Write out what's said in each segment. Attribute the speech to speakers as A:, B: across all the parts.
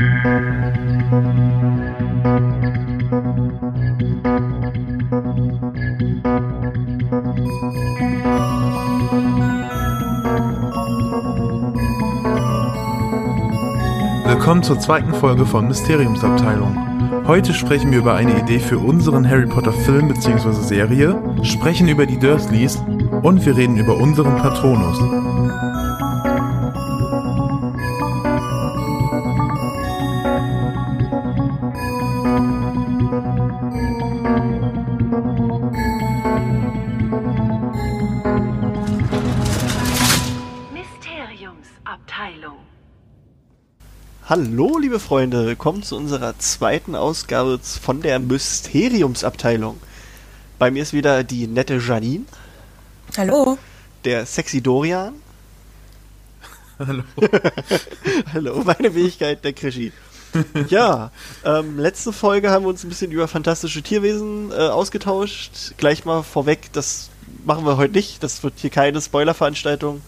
A: Willkommen zur zweiten Folge von Mysteriumsabteilung. Heute sprechen wir über eine Idee für unseren Harry Potter Film bzw. Serie, sprechen über die Dursleys und wir reden über unseren Patronus.
B: Hallo, liebe Freunde, willkommen zu unserer zweiten Ausgabe von der Mysteriumsabteilung. Bei mir ist wieder die nette Janine,
C: Hallo.
B: der sexy Dorian.
A: Hallo.
B: Hallo, meine Fähigkeit, der Krischi. Ja, ähm, letzte Folge haben wir uns ein bisschen über fantastische Tierwesen äh, ausgetauscht. Gleich mal vorweg, das machen wir heute nicht. Das wird hier keine Spoiler-Veranstaltung.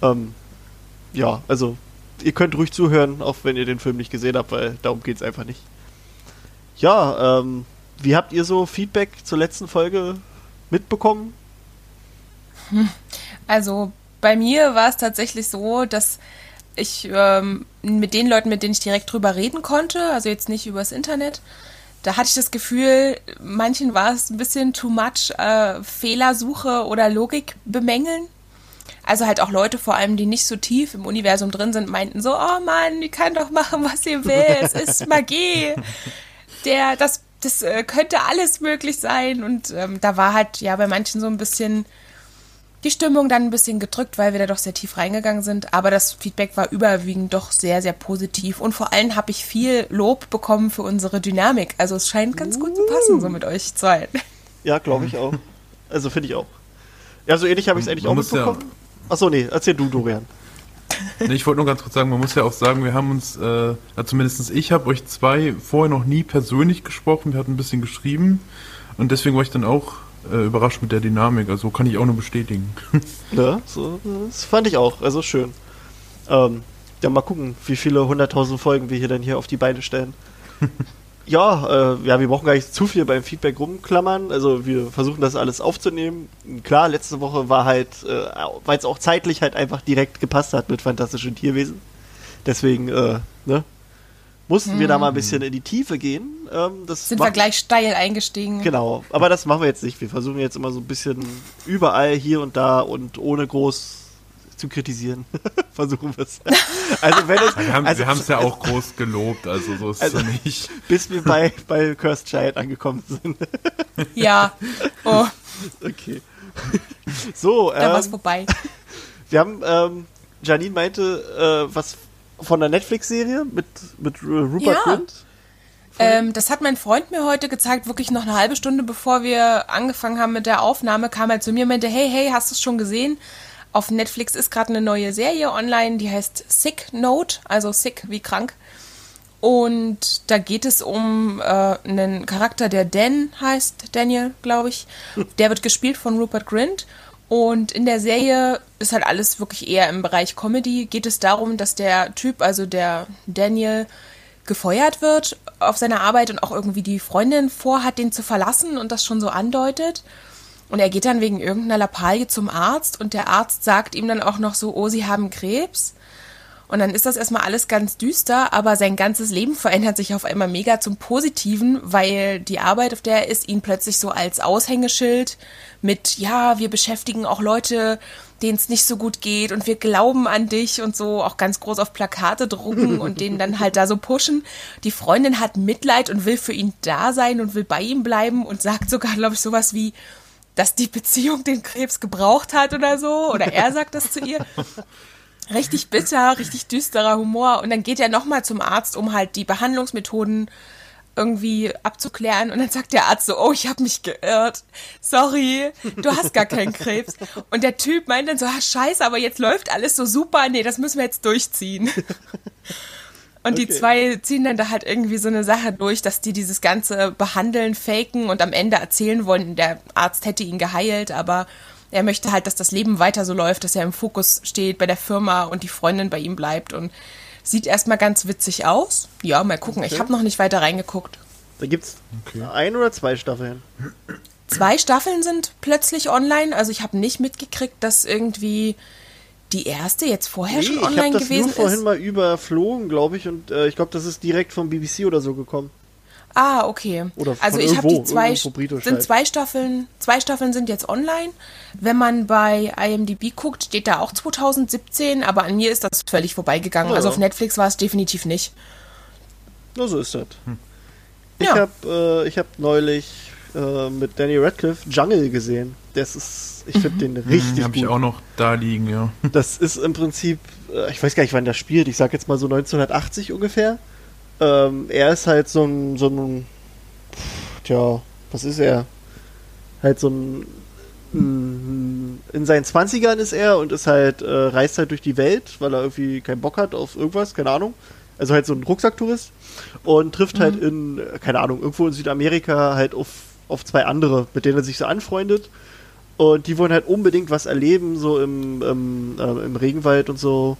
B: Ähm, ja, also ihr könnt ruhig zuhören, auch wenn ihr den Film nicht gesehen habt, weil darum geht's einfach nicht. Ja, ähm, wie habt ihr so Feedback zur letzten Folge mitbekommen?
C: Also bei mir war es tatsächlich so, dass ich ähm, mit den Leuten, mit denen ich direkt drüber reden konnte, also jetzt nicht übers Internet, da hatte ich das Gefühl, manchen war es ein bisschen too much äh, Fehlersuche oder Logik bemängeln. Also halt auch Leute vor allem, die nicht so tief im Universum drin sind, meinten so, oh Mann, die kann doch machen, was sie will, es ist Magie. Der, das, das äh, könnte alles möglich sein. Und ähm, da war halt ja bei manchen so ein bisschen die Stimmung dann ein bisschen gedrückt, weil wir da doch sehr tief reingegangen sind. Aber das Feedback war überwiegend doch sehr, sehr positiv. Und vor allem habe ich viel Lob bekommen für unsere Dynamik. Also es scheint ganz gut zu passen, so mit euch zwei.
B: Ja, glaube ich auch. Also finde ich auch. Ja, so ähnlich habe ich es eigentlich auch
A: muss ja-
B: mitbekommen. Achso, nee, erzähl du, Dorian.
A: Nee, ich wollte nur ganz kurz sagen, man muss ja auch sagen, wir haben uns, äh, ja, zumindest ich habe euch zwei vorher noch nie persönlich gesprochen, wir hatten ein bisschen geschrieben und deswegen war ich dann auch äh, überrascht mit der Dynamik, also kann ich auch nur bestätigen.
B: Ne? So, das fand ich auch, also schön. Ähm, ja, mal gucken, wie viele hunderttausend Folgen wir hier dann hier auf die Beine stellen. ja, äh, ja, wir brauchen gar nicht zu viel beim Feedback rumklammern. Also wir versuchen das alles aufzunehmen. Klar, letzte Woche war halt, äh, weil es auch zeitlich halt einfach direkt gepasst hat mit fantastischen Tierwesen. Deswegen, äh, ne? Mussten wir da mal ein bisschen in die Tiefe gehen. Ähm, das
C: Sind wir gleich steil eingestiegen.
B: Genau, aber das machen wir jetzt nicht. Wir versuchen jetzt immer so ein bisschen überall hier und da und ohne groß zu kritisieren. versuchen wir es. Also wenn es,
A: Wir haben
B: also,
A: es ja auch groß gelobt, also so ist
B: Also-
A: es ja nicht.
B: bis wir bei, bei Cursed Child angekommen sind.
C: Ja. Oh,
B: okay. So,
C: da war's
B: ähm,
C: vorbei.
B: wir haben, ähm, Janine meinte, äh, was von der Netflix-Serie mit, mit Rupert
C: Ja.
B: Grint.
C: Ähm, das hat mein Freund mir heute gezeigt, wirklich noch eine halbe Stunde bevor wir angefangen haben mit der Aufnahme, kam er zu mir und meinte, hey, hey, hast du es schon gesehen? Auf Netflix ist gerade eine neue Serie online, die heißt Sick Note, also sick wie krank. Und da geht es um äh, einen Charakter, der Dan heißt, Daniel, glaube ich. Der wird gespielt von Rupert Grint. Und in der Serie ist halt alles wirklich eher im Bereich Comedy. Geht es darum, dass der Typ, also der Daniel, gefeuert wird auf seiner Arbeit und auch irgendwie die Freundin vorhat, den zu verlassen und das schon so andeutet. Und er geht dann wegen irgendeiner Lappalie zum Arzt und der Arzt sagt ihm dann auch noch so, oh, sie haben Krebs. Und dann ist das erstmal alles ganz düster, aber sein ganzes Leben verändert sich auf einmal mega zum Positiven, weil die Arbeit, auf der er ist, ihn plötzlich so als Aushängeschild mit, ja, wir beschäftigen auch Leute, denen es nicht so gut geht und wir glauben an dich und so auch ganz groß auf Plakate drucken und denen dann halt da so pushen. Die Freundin hat Mitleid und will für ihn da sein und will bei ihm bleiben und sagt sogar, glaube ich, sowas wie, dass die Beziehung den Krebs gebraucht hat oder so. Oder er sagt das zu ihr. Richtig bitter, richtig düsterer Humor. Und dann geht er nochmal zum Arzt, um halt die Behandlungsmethoden irgendwie abzuklären. Und dann sagt der Arzt so, oh, ich habe mich geirrt. Sorry, du hast gar keinen Krebs. Und der Typ meint dann so, ah, scheiße, aber jetzt läuft alles so super. Nee, das müssen wir jetzt durchziehen. Und die
B: Okay.
C: zwei ziehen dann da halt irgendwie so eine Sache durch, dass die dieses ganze Behandeln, faken und am Ende erzählen wollen, der Arzt hätte ihn geheilt, aber er möchte halt, dass das Leben weiter so läuft, dass er im Fokus steht bei der Firma und die Freundin bei ihm bleibt und Sieht erstmal ganz witzig aus. Ja, mal gucken. Ich
B: Okay.
C: habe noch nicht weiter reingeguckt.
B: Da gibt's
A: Okay.
B: ein oder zwei Staffeln.
C: Zwei Staffeln sind plötzlich online. Also ich habe nicht mitgekriegt, dass irgendwie die erste jetzt vorher
B: Nee,
C: schon
B: ich habe
C: online
B: das
C: gewesen
B: nur vorhin
C: ist.
B: mal überflogen, glaube ich, und äh, ich glaube, das ist direkt vom BBC oder so gekommen.
C: Ah, okay.
B: Oder
C: also ich habe die zwei sind zwei Staffeln, zwei Staffeln sind jetzt online. Wenn man bei IMDb guckt, steht da auch 2017, aber an mir ist das völlig vorbeigegangen.
B: Ja.
C: Also auf Netflix war es definitiv nicht.
B: Na, so ist das. Ich
C: Ja.
B: habe äh, ich hab neulich äh, mit Danny Radcliffe Jungle gesehen. Das ist, ich finde den richtig
A: Habe
B: gut.
A: ich auch noch da liegen, ja.
B: Das ist im Prinzip, äh, ich weiß gar nicht, wann das spielt. Ich sag jetzt mal so 1980 ungefähr. Ähm, er ist halt so ein, so ein, tja, was ist er? Halt so ein, in seinen 20ern ist er und ist halt, äh, reist halt durch die Welt, weil er irgendwie keinen Bock hat auf irgendwas, keine Ahnung. Also halt so ein Rucksacktourist und trifft halt in, äh, keine Ahnung, irgendwo in Südamerika halt auf, auf zwei andere, mit denen er sich so anfreundet. Und die wollen halt unbedingt was erleben, so im, im, äh, im Regenwald und so.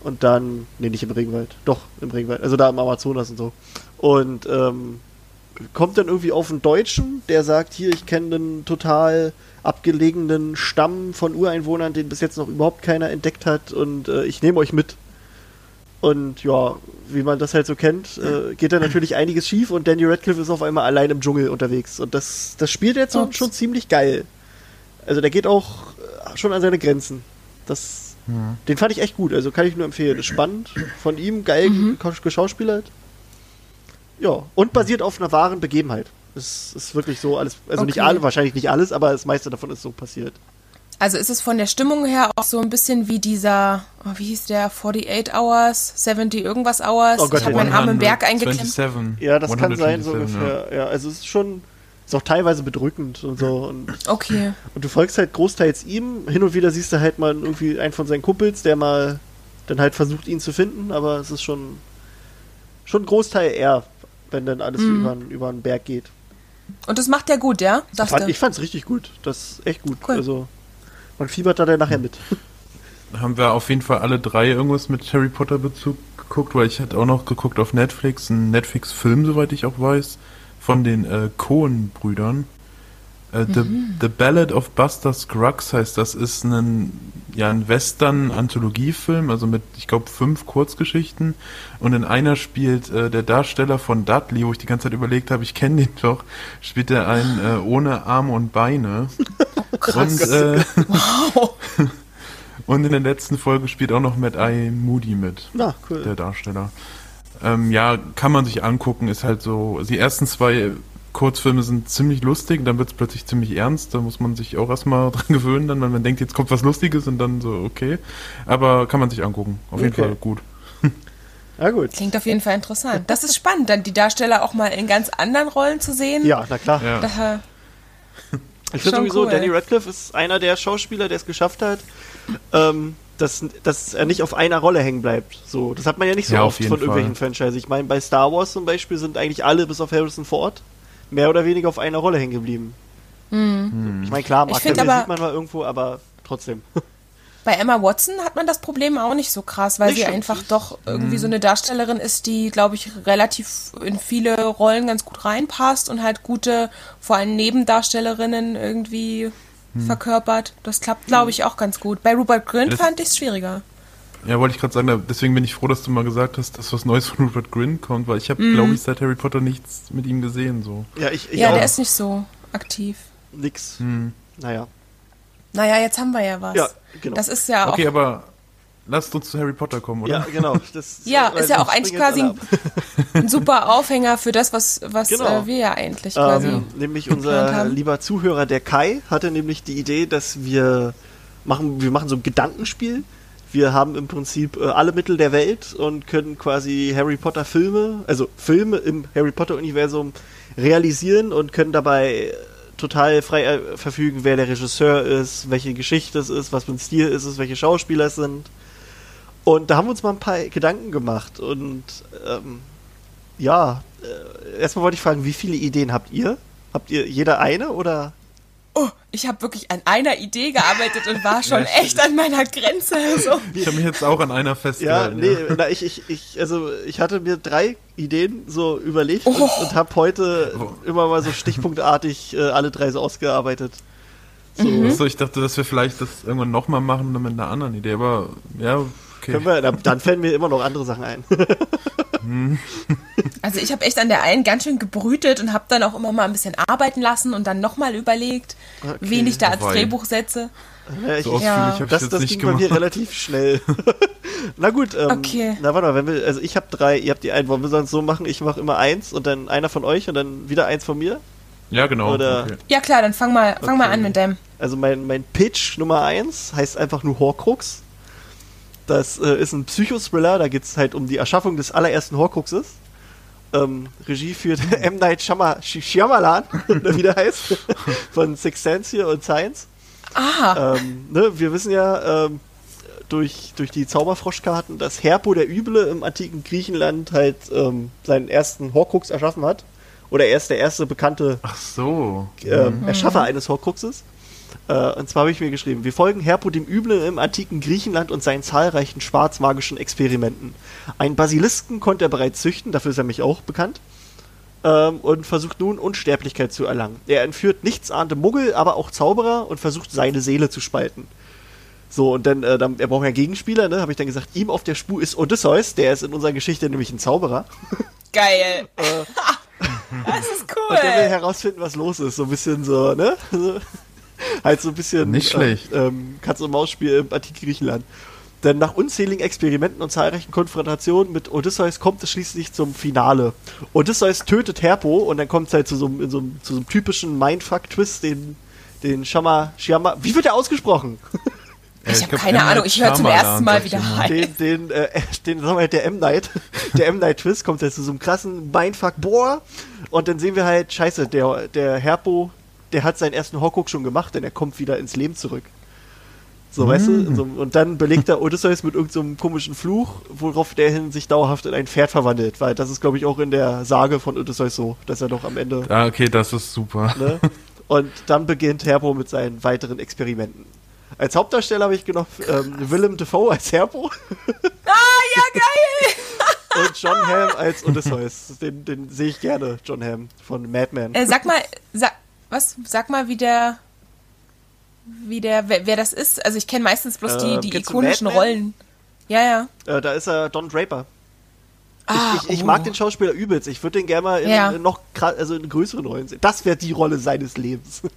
B: Und dann, nee, nicht im Regenwald, doch, im Regenwald, also da im Amazonas und so. Und ähm, kommt dann irgendwie auf einen Deutschen, der sagt, hier, ich kenne einen total abgelegenen Stamm von Ureinwohnern, den bis jetzt noch überhaupt keiner entdeckt hat und äh, ich nehme euch mit. Und ja, wie man das halt so kennt, äh, geht da natürlich einiges schief und Danny Radcliffe ist auf einmal allein im Dschungel unterwegs. Und das, das spielt jetzt so,
C: Ups.
B: schon ziemlich geil. Also der geht auch äh, schon an seine Grenzen. Das, Den fand ich echt gut, also kann ich nur empfehlen. Ist spannend, von ihm geil ge- geschauspielert. Ja, und basiert auf einer wahren Begebenheit. Es ist wirklich so alles, also nicht
C: Okay.
B: alle, wahrscheinlich nicht alles, aber das meiste davon ist so passiert.
C: Also ist es von der Stimmung her auch so ein bisschen wie dieser, oh, wie hieß der, 48 Hours, 70 irgendwas Hours.
B: Oh Gott,
C: ich habe meinen Arm im Berg eingeklemmt.
A: 127.
B: Ja, das kann sein, so
A: 127, ja.
B: ungefähr. Ja. also es ist schon, ist auch teilweise bedrückend und so. Und,
C: Okay.
B: und du folgst halt großteils ihm. Hin und wieder siehst du halt mal irgendwie einen von seinen Kumpels, der mal dann halt versucht, ihn zu finden, aber es ist schon, schon ein Großteil er, wenn dann alles
C: Mhm.
B: über, über den Berg geht.
C: Und das macht der gut, ja? Sagst
B: Fand, ich fand's richtig gut. Das ist echt gut.
C: Cool.
B: Also, man fiebert da dann nachher mit.
A: haben wir auf jeden Fall alle drei irgendwas mit Harry Potter Bezug geguckt, weil ich hatte auch noch geguckt auf Netflix, einen Netflix-Film, soweit ich auch weiß, von den äh, Coen-Brüdern. Äh, The, The Ballad of Buster Scruggs heißt das, ist ein, ja, ein Western-Anthologiefilm, also mit, ich glaube, fünf Kurzgeschichten. Und in einer spielt äh, der Darsteller von Dudley, wo ich die ganze Zeit überlegt habe, ich kenne den doch, spielt er einen äh, ohne Arme und Beine. und, äh, und in der letzten Folge spielt auch noch Matt Eye Moody mit,
B: Na, cool.
A: der Darsteller. Ähm, ja, kann man sich angucken, ist halt so. Die ersten zwei Kurzfilme sind ziemlich lustig, dann wird es plötzlich ziemlich ernst, da muss man sich auch erstmal dran gewöhnen, dann, wenn man denkt, jetzt kommt was Lustiges und dann so, okay. Aber kann man sich angucken, auf jeden
B: Okay.
A: Fall gut.
B: Ja, gut.
C: Klingt auf jeden Fall interessant. Das ist spannend, dann die Darsteller auch mal in ganz anderen Rollen zu sehen.
B: Ja, na klar.
A: Ja.
C: Da,
B: Ich finde sowieso,
C: cool.
B: Danny Radcliffe ist einer der Schauspieler, der es geschafft hat, ähm, dass, dass er nicht auf einer Rolle hängen bleibt. So, das hat man ja nicht so
A: Ja,
B: oft von irgendwelchen
A: Fall.
B: Franchises. Ich meine, bei Star Wars zum Beispiel sind eigentlich alle bis auf Harrison Ford mehr oder weniger auf einer Rolle hängen geblieben. Ich meine, klar, Mark Hamill
C: aber-
B: sieht man mal irgendwo, aber trotzdem.
C: bei Emma Watson hat man das Problem auch nicht so krass, weil
B: Nicht
C: sie
B: schon.
C: einfach doch irgendwie so eine Darstellerin ist, die, glaube ich, relativ in viele Rollen ganz gut reinpasst und halt gute, vor allem Nebendarstellerinnen irgendwie verkörpert. Das klappt, glaube ich, auch ganz gut. Bei Rupert Grint
A: Das-
C: fand ich es schwieriger.
A: Ja, wollte ich gerade sagen, deswegen bin ich froh, dass du mal gesagt hast, dass was Neues von Rupert Grint kommt, weil ich habe, glaube ich, seit Harry Potter nichts mit ihm gesehen, so.
B: Ja, ich, ich
C: ja,
B: auch.
C: der ist nicht so aktiv.
B: nix.
A: Hm.
B: Naja.
C: Naja, jetzt haben wir ja was.
B: Ja, genau.
C: Das ist ja auch.
A: Okay, aber lasst uns zu Harry Potter kommen, oder?
B: Ja, genau. Das,
C: Ja, ist ja auch eigentlich quasi ein, ein super Aufhänger für das, was, was
B: Genau.
C: äh, wir ja eigentlich quasi.
B: Ähm, nämlich unser
C: haben.
B: lieber Zuhörer, der Kai, hatte nämlich die Idee, dass wir machen, wir machen so ein Gedankenspiel. Wir haben im Prinzip äh, alle Mittel der Welt und können quasi Harry Potter Filme, also Filme im Harry Potter Universum realisieren und können dabei äh, total frei äh, verfügen, wer der Regisseur ist, welche Geschichte es ist, was für ein Stil ist es, welche Schauspieler es sind. Und da haben wir uns mal ein paar Gedanken gemacht und ähm, ja, äh, erstmal wollte ich fragen, wie viele Ideen habt ihr? Habt ihr jeder eine oder?
C: Oh, ich habe wirklich an einer Idee gearbeitet und war schon echt an meiner Grenze. So.
A: Ich habe mich jetzt auch an einer
B: Ja,
A: festgehalten.
B: nee, na, ich, ich, ich, also ich hatte mir drei Ideen so überlegt und, und habe heute immer mal so stichpunktartig äh, alle drei so ausgearbeitet. So,
A: Achso, ich dachte, dass wir vielleicht das irgendwann nochmal machen mit einer anderen Idee, aber ja, okay.
B: können wir, dann, dann fällen mir immer noch andere Sachen ein.
C: Also ich habe echt an der einen ganz schön gebrütet und habe dann auch immer mal ein bisschen arbeiten lassen und dann nochmal überlegt,
B: Okay.
C: wen ich da als
A: Wobei.
C: Drehbuch setze.
B: Ja, ich,
A: so
C: Ja.
B: das das
A: nicht
B: ging bei
A: gemacht.
B: mir relativ schnell. na gut, ähm,
C: Okay.
B: na warte mal, wenn wir, also ich habe drei, ihr habt die einen, wollen wir sonst so machen, ich mache immer eins und dann einer von euch und dann wieder eins von mir?
A: Ja, genau.
B: Oder-
A: okay.
C: Ja klar, dann fang mal, fang mal
B: Okay.
C: an mit dem.
B: Also mein, mein Pitch Nummer eins heißt einfach nur Horcrux. Das äh, ist ein Psychothriller, da geht es halt um die Erschaffung des allerersten Horcruxes. Ähm, Regie führt M. Night Shyama- Sh- Shyamalan, oder wie der heißt, von Six Sense hier und Science.
C: Ah,
B: Ähm, ne, wir wissen ja ähm, durch, durch die Zauberfroschkarten, dass Herpo der Üble im antiken Griechenland halt ähm, seinen ersten Horcrux erschaffen hat. Oder er ist der erste bekannte
A: Ach so.
B: ähm, Erschaffer eines Horcruxes. Äh, und zwar habe ich mir geschrieben, wir folgen Herpo dem Üblen im antiken Griechenland und seinen zahlreichen schwarzmagischen Experimenten. Einen Basilisken konnte er bereits züchten, dafür ist er mich auch bekannt, ähm, und versucht nun Unsterblichkeit zu erlangen. Er entführt nichtsahnende Muggel, aber auch Zauberer und versucht seine Seele zu spalten. So, und dann, äh, dann er braucht ja Gegenspieler, ne? Habe ich dann gesagt, ihm auf der Spur ist Odysseus, der ist in unserer Geschichte nämlich ein Zauberer.
C: geil. das ist
B: äh, Und der will
C: cool.
B: herausfinden, was los ist. So ein bisschen so, ne? So, halt so ein bisschen.
A: Nicht schlecht.
B: Äh, ähm, Katz-und-Maus-Spiel im antiken Griechenland. Denn nach unzähligen Experimenten und zahlreichen Konfrontationen mit Odysseus kommt es schließlich zum Finale. Odysseus tötet Herpo und dann kommt es halt zu so, so, zu so einem typischen Mindfuck-Twist, den, den Shama, Shama, wie wird der ausgesprochen?
A: Äh,
C: Ich habe keine. Ahnung, ich höre zum ersten Mal
A: ich
C: wieder rein.
B: den, den, äh, den sagen wir halt der M-Night, der M-Night-Twist kommt jetzt zu so einem krassen Mindfuck, boah, und dann sehen wir halt, scheiße, der, der Herpo, der hat seinen ersten Horcrux schon gemacht, denn er kommt wieder ins Leben zurück. So, weißt du? So, und dann belegt er Odysseus mit irgendeinem so komischen Fluch, worauf der hin sich dauerhaft in ein Pferd verwandelt, weil das ist, glaube ich, auch in der Sage von Odysseus so, dass er doch am Ende,
A: Ah, okay, das ist super.
B: ne? Und dann beginnt Herpo mit seinen weiteren Experimenten. Als Hauptdarsteller habe ich genommen ähm, Willem Dafoe als Herpo.
C: Ah, ja, geil.
B: Und John Hamm als Odysseus. Den, den sehe ich gerne, John Hamm von Mad Men.
C: Äh, sag mal, sag, was? Sag mal, wie der, wie der, wer, wer das ist. Also ich kenne meistens bloß die,
B: Ähm,
C: die ikonischen? Rollen. Ja, ja.
B: Äh, da ist er Don Draper.
C: Ah,
B: ich ich
C: oh.
B: mag den Schauspieler übelst. Ich würde den gerne mal in,
C: Ja.
B: in noch also in größeren Rollen sehen. Das wäre die Rolle seines Lebens.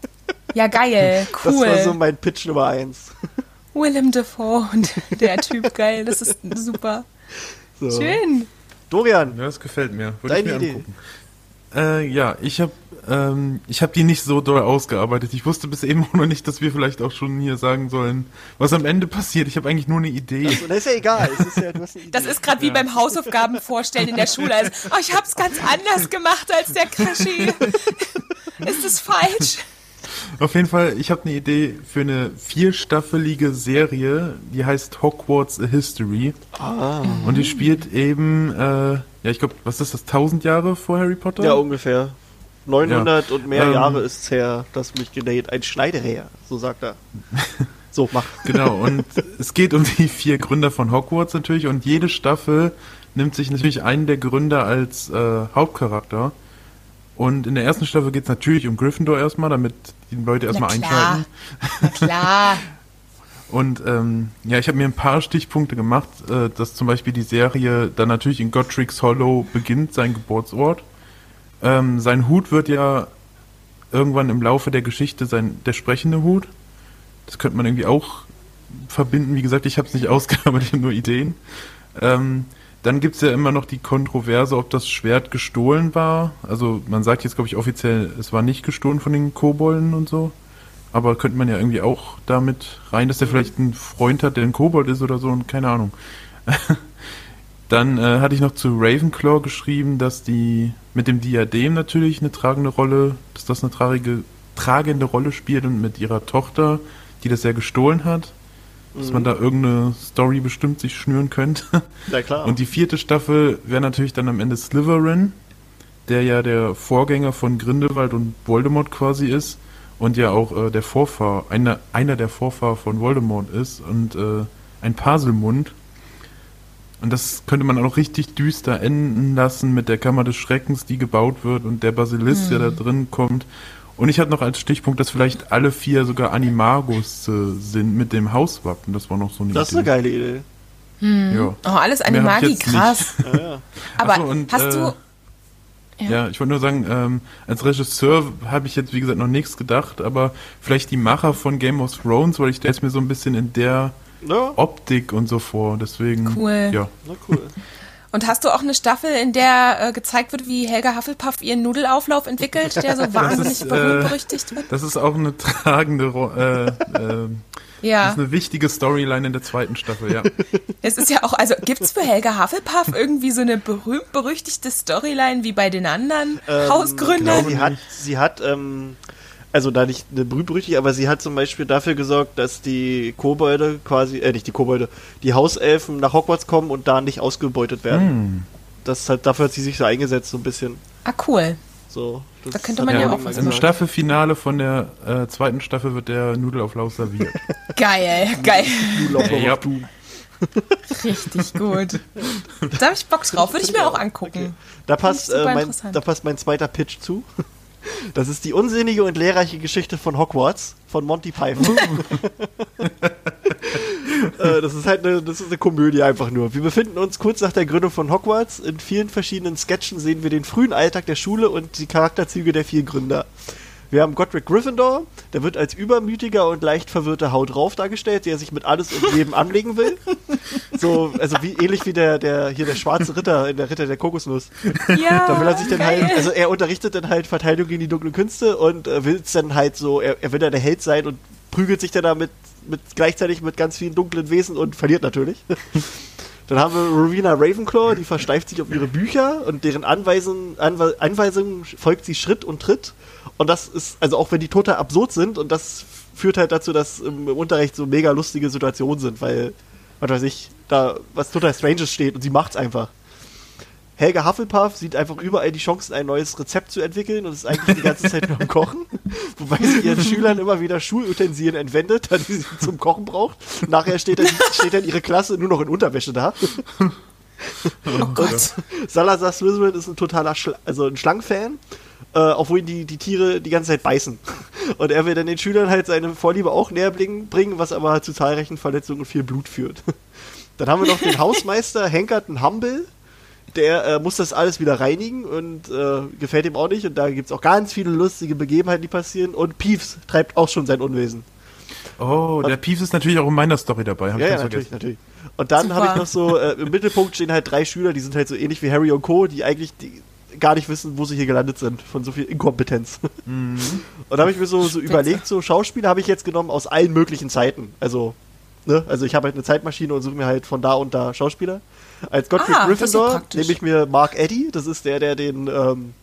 C: Ja, geil,
B: Das
C: cool.
B: war so mein Pitch Nummer eins.
C: Willem Dafoe und der Typ, geil, das ist super.
B: So.
C: Schön.
B: Dorian,
A: Ja, das gefällt mir. Würde ich
B: Deine
A: mir
B: Idee.
A: angucken. Äh, ja, ich habe ähm, ich habe die nicht so doll ausgearbeitet. Ich wusste bis eben auch noch nicht, dass wir vielleicht auch schon hier sagen sollen, was am Ende passiert. Ich habe eigentlich nur eine Idee.
B: so, das ist ja egal. Es ist ja.
C: Das ist gerade wie beim Hausaufgaben vorstellen in der Schule. Also, oh, ich hab's ganz anders gemacht als der Krischi. Ist es falsch?
A: Auf jeden Fall, ich habe eine Idee für eine vierstaffelige Serie, die heißt Hogwarts A History.
B: Ah.
A: Und die spielt eben, äh, ja, ich glaube, was ist das, 1000 Jahre vor Harry Potter?
B: Ja, ungefähr. 900 und mehr
A: Ähm,
B: Jahre ist's her, dass mich genäht. Ein Schneidereher, so sagt er. So, mach.
A: Genau, und es geht um die vier Gründer von Hogwarts natürlich und jede Staffel nimmt sich natürlich einen der Gründer als äh, Hauptcharakter. Und in der ersten Staffel geht es natürlich um Gryffindor erstmal, damit die Leute erstmal einschalten.
C: Na klar.
A: Und ähm, ja, ich habe mir ein paar Stichpunkte gemacht, äh, dass zum Beispiel die Serie dann natürlich in Godric's Hollow beginnt, sein Geburtsort. Ähm, sein Hut wird ja irgendwann im Laufe der Geschichte sein der sprechende Hut. Das könnte man irgendwie auch verbinden. Wie gesagt, ich habe es nicht ausgearbeitet, ich habe nur Ideen. Ähm, dann gibt's ja immer noch die Kontroverse, ob das Schwert gestohlen war. Also man sagt jetzt, glaube ich, offiziell, es war nicht gestohlen von den Kobolden und so. Aber könnte man ja irgendwie auch damit rein, dass er vielleicht einen Freund hat, der ein Kobold ist oder so und keine Ahnung. Dann äh, hatte ich noch zu Ravenclaw geschrieben, dass die mit dem Diadem natürlich eine tragende Rolle, dass das eine tragende, tragende Rolle spielt und mit ihrer Tochter, die das ja gestohlen hat, dass man da irgendeine Story bestimmt sich schnüren könnte.
B: Ja, klar.
A: Und die vierte Staffel wäre natürlich dann am Ende Slytherin, der ja der Vorgänger von Grindelwald und Voldemort quasi ist. und ja auch äh, der Vorfahr, einer, einer der Vorfahr von Voldemort ist und äh, ein Paselmund. Und das könnte man auch richtig düster enden lassen mit der Kammer des Schreckens, die gebaut wird und der Basilisk, der da drin kommt. Und ich hatte noch als Stichpunkt, dass vielleicht alle vier sogar Animagos äh, sind mit dem Hauswappen. Das war noch so eine
B: Das ist eine
A: Idee.
B: geile Idee.
A: Ja.
C: Oh, alles Animagi, krass.
B: Ja, ja.
C: Aber
A: so, und,
C: hast
A: äh,
C: du.
A: Ja, ich wollte nur sagen, ähm, als Regisseur habe ich jetzt, wie gesagt, noch nichts gedacht, aber vielleicht die Macher von Game of Thrones, weil ich stelle es mir so ein bisschen in der
B: Ja,
A: Optik und so vor. Deswegen,
C: Cool.
A: ja.
B: na cool.
C: Und hast du auch eine Staffel, in der äh, gezeigt wird, wie Helga Hufflepuff ihren Nudelauflauf entwickelt, der so wahnsinnig
A: ist,
C: berühmt
A: äh,
C: berüchtigt wird?
A: Das ist auch eine tragende, äh, äh, das
C: Ja,
A: ist eine wichtige Storyline in der zweiten Staffel, ja.
C: es ist ja auch, also gibt's für Helga Hufflepuff irgendwie so eine berühmt-berüchtigte Storyline wie bei den anderen
B: Ähm,
C: Hausgründern?
B: Sie hat, sie hat, ähm, also da nicht eine berühmt aber sie hat zum Beispiel dafür gesorgt, dass die Kobolde quasi, äh, nicht die Kobolde, die Hauselfen nach Hogwarts kommen und da nicht ausgebeutet werden.
A: Hm.
B: Das hat, dafür hat sie sich so eingesetzt, so ein bisschen.
C: Ah, cool.
B: So, das
C: Da könnte man ja
B: mal
C: auch was
A: Im. Staffelfinale von der äh, zweiten Staffel wird der Nudelauflauf serviert.
C: Geil, geil.
B: Du, lauf mal
A: Ja.
B: auf, du.
C: Richtig gut. Da habe ich Bock drauf, würde ich mir auch angucken.
B: Da passt, äh, mein, da passt mein zweiter Pitch zu. Das ist die unsinnige und lehrreiche Geschichte von Hogwarts von Monty Python. äh, das ist halt eine, das ist eine Komödie einfach nur. Wir befinden uns kurz nach der Gründung von Hogwarts. In vielen verschiedenen Sketchen sehen wir den frühen Alltag der Schule und die Charakterzüge der vier Gründer. Wir haben Godric Gryffindor, der wird als übermütiger und leicht verwirrter Haut drauf dargestellt, der sich mit alles und jedem anlegen will. So, also wie ähnlich wie der, der hier der schwarze Ritter in der Ritter der Kokosnuss.
C: Ja,
B: Da will er sich dann
C: geil.
B: halt, also er unterrichtet dann halt Verteidigung gegen die dunklen Künste und äh, will es dann halt so, er, er will dann der Held sein und prügelt sich dann damit mit, gleichzeitig mit ganz vielen dunklen Wesen und verliert natürlich. Dann haben wir Rowena Ravenclaw, die versteift sich auf ihre Bücher und deren Anweisungen folgt sie Schritt und Tritt. Und das ist, also auch wenn die total absurd sind und das führt halt dazu, dass im, im Unterricht so mega lustige Situationen sind, weil, was weiß ich, da was total Stranges steht und sie macht's einfach. Helga Hufflepuff sieht einfach überall die Chancen, ein neues Rezept zu entwickeln und ist eigentlich die ganze Zeit nur am Kochen. Wobei sie ihren Schülern immer wieder Schulutensilien entwendet, da die sie zum Kochen braucht. Nachher steht dann, steht dann ihre Klasse nur noch in Unterwäsche da.
C: Oh Gott.
B: Salazar Slytherin ist ein totaler Schla also ein Schlangenfan, äh, obwohl ihn die, die Tiere die ganze Zeit beißen. Und er will dann den Schülern halt seine Vorliebe auch näher bringen, bringen, was aber zu zahlreichen Verletzungen und viel Blut führt. Dann haben wir noch den Hausmeister Henkerton Humble. Der äh, muss das alles wieder reinigen und äh, gefällt ihm auch nicht. Und da gibt es auch ganz viele lustige Begebenheiten, die passieren. Und Peeves treibt auch schon sein Unwesen.
A: Oh, der Piefs ist natürlich auch in meiner Story dabei. Hab
B: Ja,
A: ich
B: ja, natürlich, natürlich. Und dann habe ich noch so, äh, im Mittelpunkt stehen halt drei Schüler, die sind halt so ähnlich wie Harry und Co., die eigentlich die gar nicht wissen, wo sie hier gelandet sind, von so viel Inkompetenz.
A: Mhm.
B: Und da habe ich mir so, so überlegt, so Schauspieler habe ich jetzt genommen aus allen möglichen Zeiten. Also, ne, also ich habe halt eine Zeitmaschine und suche mir halt von da und da Schauspieler. Als Godfrey
C: Ah,
B: Gryffindor nehme ich mir Mark Eddy, das ist der, der den ähm,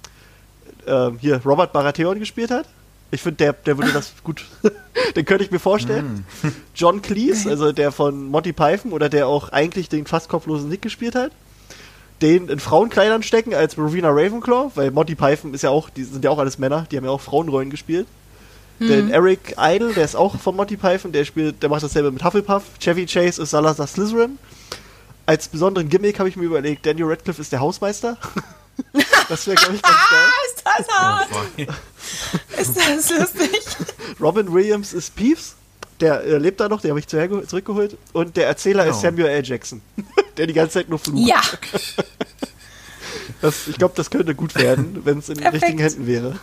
B: ähm, hier Robert Baratheon gespielt hat. Ich finde, der, der würde das gut, den könnte ich mir vorstellen. John Cleese, also der von Monty Python oder der auch eigentlich den fast kopflosen Nick gespielt hat. Den in Frauenkleidern stecken als Rowena Ravenclaw, weil Monty Python ist ja auch, die sind ja auch alles Männer, die haben ja auch Frauenrollen gespielt. Den Eric Idle, der ist auch von Monty Python, der spielt, der macht dasselbe mit Hufflepuff. Chevy Chase ist Salazar Slytherin. Als besonderen Gimmick habe ich mir überlegt, Daniel Radcliffe ist der Hausmeister. das wäre, glaube ich, ganz geil.
C: Ah, ist das hart?
A: Wobei-
C: Ist das lustig?
B: Robin Williams ist Peeves. Der äh, lebt da noch, den habe ich zurückgeholt. Und der Erzähler ist
A: Genau.
B: Samuel L. Jackson. der die ganze Zeit nur flucht.
C: Ja,
B: Das, ich glaube, das könnte gut werden, wenn es in den richtigen Händen wäre.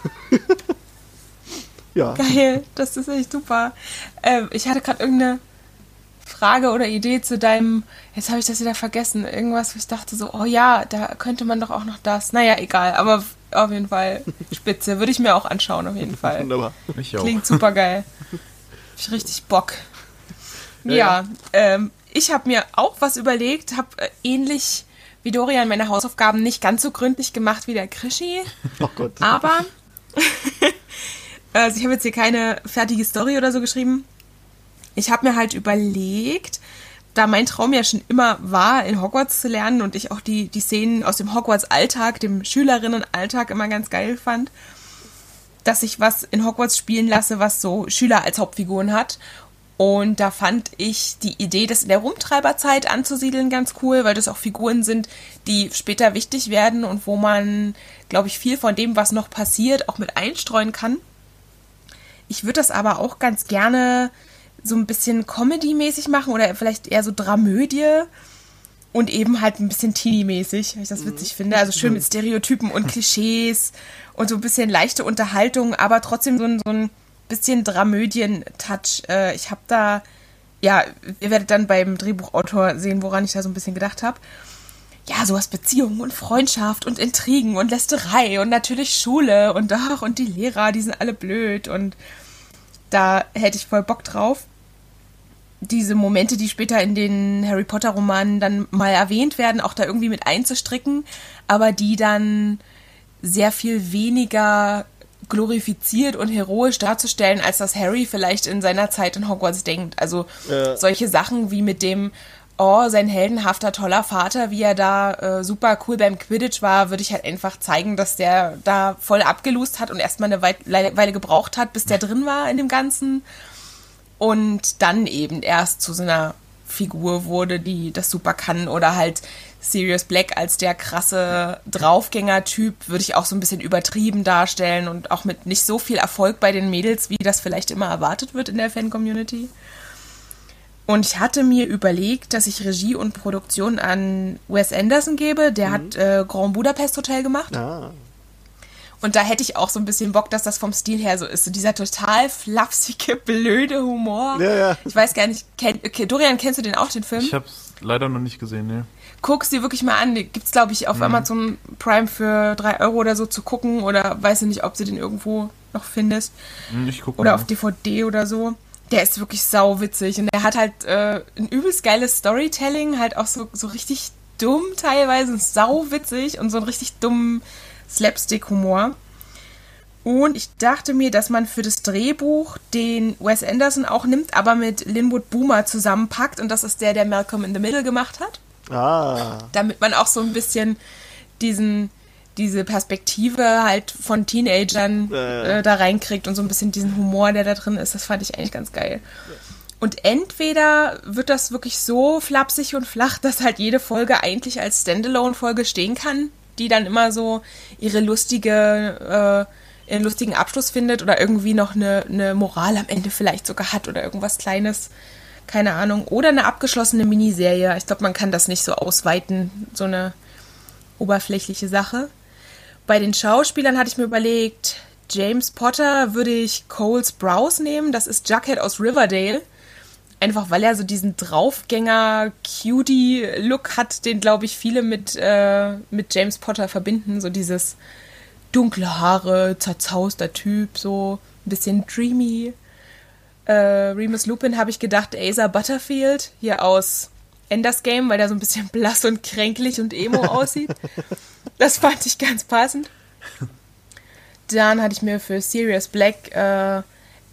B: ja.
C: geil. Das ist echt super. Ähm, ich hatte gerade irgendeine Frage oder Idee zu deinem. Jetzt habe ich das wieder vergessen. Irgendwas, wo ich dachte so, oh ja, da könnte man doch auch noch das. Naja, egal. Aber auf jeden Fall spitze. Würde ich mir auch anschauen, auf jeden Fall.
B: Wunderbar.
A: Ich auch.
C: Klingt super geil. Hab ich richtig Bock. Ja,
B: Ja,
C: Ähm, ich habe mir auch was überlegt, habe äh, ähnlich wie Dorian meine Hausaufgaben nicht ganz so gründlich gemacht wie der Krischi,
B: Oh Gott.
C: aber also ich habe jetzt hier keine fertige Story oder so geschrieben. Ich habe mir halt überlegt, da mein Traum ja schon immer war, in Hogwarts zu lernen und ich auch die, die Szenen aus dem Hogwarts-Alltag, dem Schülerinnen-Alltag immer ganz geil fand, dass ich was in Hogwarts spielen lasse, was so Schüler als Hauptfiguren hat. Und da fand ich die Idee, das in der Rumtreiberzeit anzusiedeln, ganz cool, weil das auch Figuren sind, die später wichtig werden und wo man, glaube ich, viel von dem, was noch passiert, auch mit einstreuen kann. Ich würde das aber auch ganz gerne so ein bisschen Comedy-mäßig machen oder vielleicht eher so Dramödie und eben halt ein bisschen Teenie-mäßig, weil ich das witzig finde. Also schön mit Stereotypen und Klischees und so ein bisschen leichte Unterhaltung, aber trotzdem so ein, so ein bisschen Dramödien-Touch. Äh, ich habe da, ja, ihr werdet dann beim Drehbuchautor sehen, woran ich da so ein bisschen gedacht habe. Ja, sowas Beziehungen und Freundschaft und Intrigen und Lästerei und natürlich Schule und ach, und die Lehrer, die sind alle blöd und da hätte ich voll Bock drauf. Diese Momente, die später in den Harry Potter Romanen dann mal erwähnt werden, auch da irgendwie mit einzustricken, aber die dann sehr viel weniger glorifiziert und heroisch darzustellen, als das Harry vielleicht in seiner Zeit in Hogwarts denkt. Also
B: Ja.
C: solche Sachen wie mit dem, oh, sein heldenhafter, toller Vater, wie er da äh, super cool beim Quidditch war, würde ich halt einfach zeigen, dass der da voll abgelust hat und erstmal eine Weile gebraucht hat, bis der drin war in dem Ganzen. Und dann eben erst zu so einer Figur wurde, die das super kann. Oder halt Sirius Black als der krasse Draufgänger-Typ würde ich auch so ein bisschen übertrieben darstellen und auch mit nicht so viel Erfolg bei den Mädels, wie das vielleicht immer erwartet wird in der Fan-Community. Und ich hatte mir überlegt, dass ich Regie und Produktion an Wes Anderson gebe. Der hat äh, Grand Budapest Hotel gemacht.
B: Ah.
C: Und da hätte ich auch so ein bisschen Bock, dass das vom Stil her so ist. So dieser total flapsige, blöde Humor.
B: Ja, ja.
C: Ich weiß gar nicht, kenn, okay, Dorian, kennst du den auch, den Film?
A: Ich habe es leider noch nicht gesehen, ne.
C: Guck's dir wirklich mal an. Gibt's, glaube ich, auf Amazon Prime für 3 Euro oder so zu gucken. Oder weiß ich nicht, ob du den irgendwo noch findest.
A: Hm, Ich gucke
C: Oder
A: mal.
C: auf DVD oder so. Der ist wirklich sau witzig. Und der hat halt äh, ein übelst geiles Storytelling. Halt auch so, so richtig dumm teilweise. Und sau witzig. Und so einen richtig dummen Slapstick-Humor. Und ich dachte mir, dass man für das Drehbuch den Wes Anderson auch nimmt, aber mit Linwood Boomer zusammenpackt. Und das ist der, der Malcolm in the Middle gemacht hat
B: Ah.
C: damit man auch so ein bisschen diesen diese Perspektive halt von Teenagern
B: ja.
C: äh, da reinkriegt und so ein bisschen diesen Humor, der da drin ist, das fand ich eigentlich ganz geil. Und entweder wird das wirklich so flapsig und flach, dass halt jede Folge eigentlich als Standalone-Folge stehen kann, die dann immer so ihre lustige, äh, ihren lustigen Abschluss findet oder irgendwie noch eine, eine Moral am Ende vielleicht sogar hat oder irgendwas Kleines. Keine Ahnung. Oder eine abgeschlossene Miniserie. Ich glaube, man kann das nicht so ausweiten, so eine oberflächliche Sache. Bei den Schauspielern hatte ich mir überlegt, James Potter würde ich Cole Sprouse nehmen. Das ist Jughead aus Riverdale. Einfach weil er so diesen Draufgänger-Cutie-Look hat, den, glaube ich, viele mit, äh, mit James Potter verbinden. So dieses dunkle Haare, zerzauster Typ, so ein bisschen dreamy. Äh, Remus Lupin habe ich gedacht, Asa Butterfield, hier aus Enders Game, weil der so ein bisschen blass und kränklich und emo aussieht. Das fand ich ganz passend. Dann hatte ich mir für Sirius Black äh,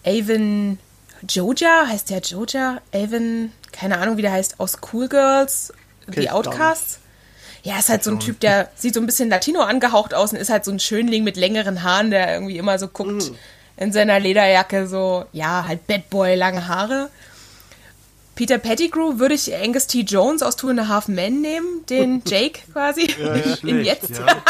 C: Avon Joja, heißt der Joja? Avon, keine Ahnung, wie der heißt, aus Cool Girls,
B: Okay,
C: The Outcasts. Ja, ist halt so ein Typ, der sieht so ein bisschen Latino angehaucht aus und ist halt so ein Schönling mit längeren Haaren, der irgendwie immer so guckt in seiner Lederjacke, so, ja, halt Bad Boy, lange Haare. Peter Pettigrew würde ich Angus T. Jones aus Two and a Half Men nehmen, den Jake quasi.
A: Nicht
C: In
A: schlecht,
C: jetzt.
A: ja.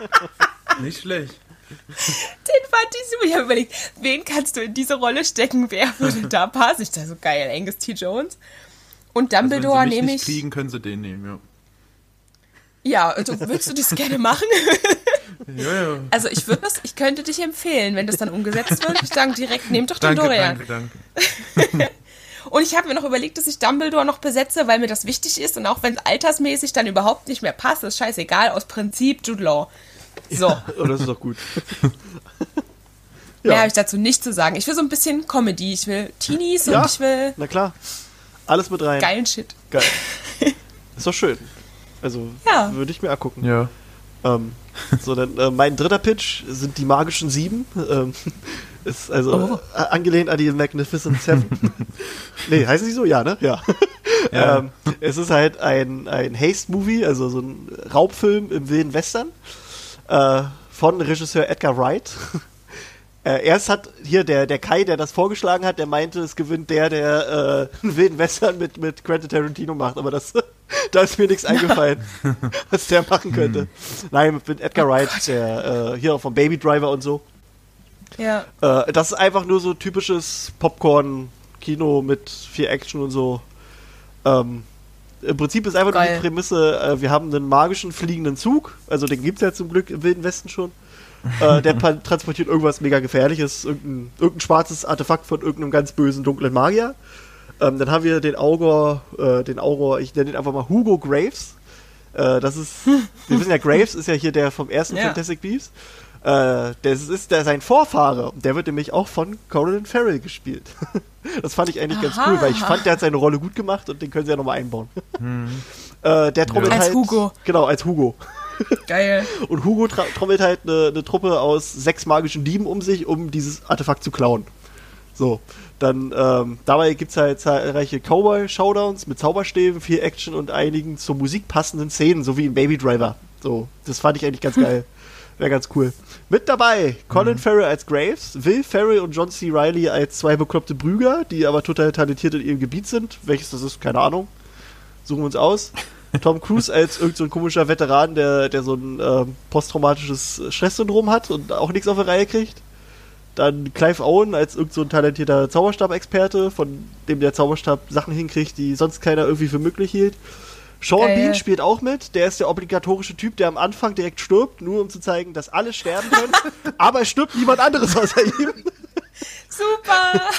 A: Nicht schlecht.
C: Den fand ich super. Ich habe überlegt, wen kannst du in diese Rolle stecken? Wer würde da passen? Ich dachte so geil, Angus T. Jones. Und
A: Also
C: Dumbledore
A: mich
C: nehme ich.
A: kriegen, können sie den nehmen, ja.
C: Ja, also würdest du das gerne machen?
A: Ja, ja.
C: Also ich würde das, ich könnte dich empfehlen, wenn das dann umgesetzt wird. Ich sagen direkt, nehmt doch den
A: Danke,
C: Dorian.
A: danke, danke.
C: Und ich habe mir noch überlegt, dass ich Dumbledore noch besetze, weil mir das wichtig ist und auch wenn es altersmäßig dann überhaupt nicht mehr passt, ist scheißegal. Aus Prinzip Jude Law. So,
B: Oh, das ist doch gut.
C: mehr
B: Ja.
C: habe ich dazu nicht zu sagen. Ich will so ein bisschen Comedy. Ich will Teenies
B: Ja.
C: und ich will
B: Na klar. Alles mit rein.
C: geilen Shit.
B: Geil. Ist doch schön. Also,
C: Ja.
B: würde ich mir angucken.
A: Ja.
B: Ähm, so, dann äh, mein dritter Pitch sind die magischen Sieben. Ähm, ist also
C: Oh.
B: äh, angelehnt an die Magnificent Seven. nee, heißen sie so? Ja, ne? Ja.
A: Ja.
B: ähm, es ist halt ein, ein Haste-Movie, also so ein Raubfilm im wilden Western äh, von Regisseur Edgar Wright. Äh, erst hat hier der, der Kai, der das vorgeschlagen hat, der meinte, es gewinnt der, der äh, einen wilden Western mit, mit Quentin Tarantino macht, aber das, da ist mir nichts eingefallen, was der machen könnte. Nein, mit, Edgar Wright, der äh, hier vom Baby Driver und so.
C: Ja.
B: Äh, das ist einfach nur so typisches Popcorn-Kino mit viel Action und so. Ähm, Im Prinzip ist einfach nur
C: Geil.
B: die Prämisse, äh, wir haben einen magischen fliegenden Zug, also den gibt's ja zum Glück im Wilden Westen schon. äh, der transportiert irgendwas mega gefährliches, irgendein, irgendein schwarzes Artefakt von irgendeinem ganz bösen, dunklen Magier. Ähm, dann haben wir den Augor, äh, den Augor, ich nenne ihn einfach mal Hugo Graves. Äh, das ist, wir wissen ja, Graves ist ja hier der vom ersten
C: Ja.
B: Fantastic Beasts. Äh, das ist der, sein Vorfahre. Der wird nämlich auch von Colin Farrell gespielt. das fand ich eigentlich ganz
C: Aha.
B: cool, weil ich fand, der hat seine Rolle gut gemacht und den können sie ja nochmal einbauen. äh, der trommelt
C: Als
B: halt.
C: Hugo.
B: Genau, als Hugo.
C: Geil.
B: Und Hugo trommelt halt eine, eine Truppe aus sechs magischen Dieben um sich, um dieses Artefakt zu klauen. So, dann ähm, dabei gibt's halt zahlreiche Cowboy-Showdowns mit Zauberstäben, viel Action und einigen zur Musik passenden Szenen, so wie in Baby Driver. So, das fand ich eigentlich ganz geil. Wäre ganz cool. Mit dabei Colin Farrell als Graves, Will Ferrell und John C. Reilly als zwei bekloppte Brüger, die aber total talentiert in ihrem Gebiet sind. Welches das ist, keine Ahnung. Suchen wir uns aus. Tom Cruise als irgend so ein komischer Veteran, der, der so ein ähm, posttraumatisches Stresssyndrom hat und auch nichts auf die Reihe kriegt. Dann Clive Owen als irgend so ein talentierter Zauberstab-Experte, von dem der Zauberstab Sachen hinkriegt, die sonst keiner irgendwie für möglich hielt. Sean
C: Geil.
B: Bean spielt auch mit. Der ist der obligatorische Typ, der am Anfang direkt stirbt, nur um zu zeigen, dass alle sterben können. aber es stirbt niemand anderes außer ihm.
C: Super.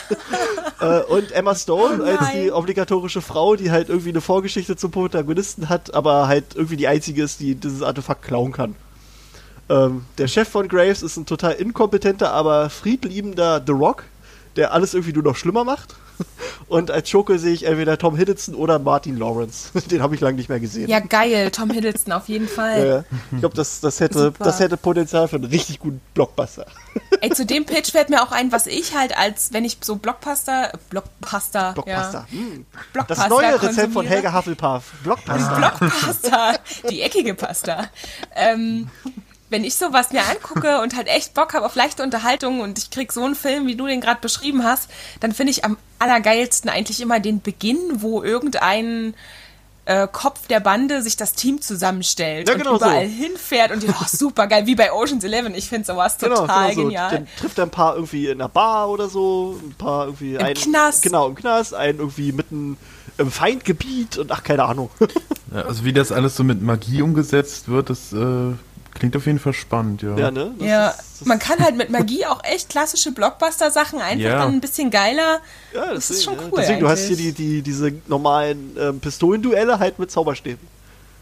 B: Äh, und Emma Stone
C: Oh
B: als die obligatorische Frau, die halt irgendwie eine Vorgeschichte zum Protagonisten hat, aber halt irgendwie die einzige ist, die dieses Artefakt klauen kann. Ähm, der Chef von Graves ist ein total inkompetenter, aber friedliebender The Rock, der alles irgendwie nur noch schlimmer macht. Und als Schurke sehe ich entweder Tom Hiddleston oder Martin Lawrence. Den habe ich lange nicht mehr gesehen.
C: Ja, geil. Tom Hiddleston auf jeden Fall.
B: Äh, ich glaube, das, das, hätte,
C: Super.
B: das hätte Potenzial für einen richtig guten Blockbuster.
C: Ey, zu dem Pitch fällt mir auch ein, was ich halt als, wenn ich so Blockbuster, Blockbuster,
B: Blockbuster.
C: Ja,
B: Hm.
C: Blockbuster
B: Das neue Rezept von. Helga Hufflepuff. Blockbuster.
C: Blockpasta, die eckige Pasta. Ähm, wenn ich sowas mir angucke und halt echt Bock habe auf leichte Unterhaltung und ich krieg so einen Film, wie du den gerade beschrieben hast, dann finde ich am allergeilsten eigentlich immer den Beginn, wo irgendein äh, Kopf der Bande sich das Team zusammenstellt
B: Ja,
C: und
B: genau
C: überall
B: so.
C: hinfährt und die, oh, super geil, wie bei Ocean's Eleven. Ich finde sowas total
B: so.
C: genial.
B: Dann trifft er ein paar irgendwie in einer Bar oder so, ein paar irgendwie
C: Im
B: einen,
C: Knast.
B: Genau, im Knast, einen irgendwie mitten im Feindgebiet und ach, keine Ahnung.
A: Ja, also wie das alles so mit Magie umgesetzt wird, das äh, klingt auf jeden Fall spannend, ja.
B: ja, ne? Das
C: ja,
B: ist- das-
C: man kann halt mit Magie auch echt klassische Blockbuster-Sachen einfach
A: Ja.
C: dann ein bisschen geiler.
B: ja,
C: das ist
B: deswegen,
C: schon
B: ja.
C: cool
B: Deswegen, du hast hier die, die, diese normalen ähm, Pistolenduelle halt mit Zauberstäben.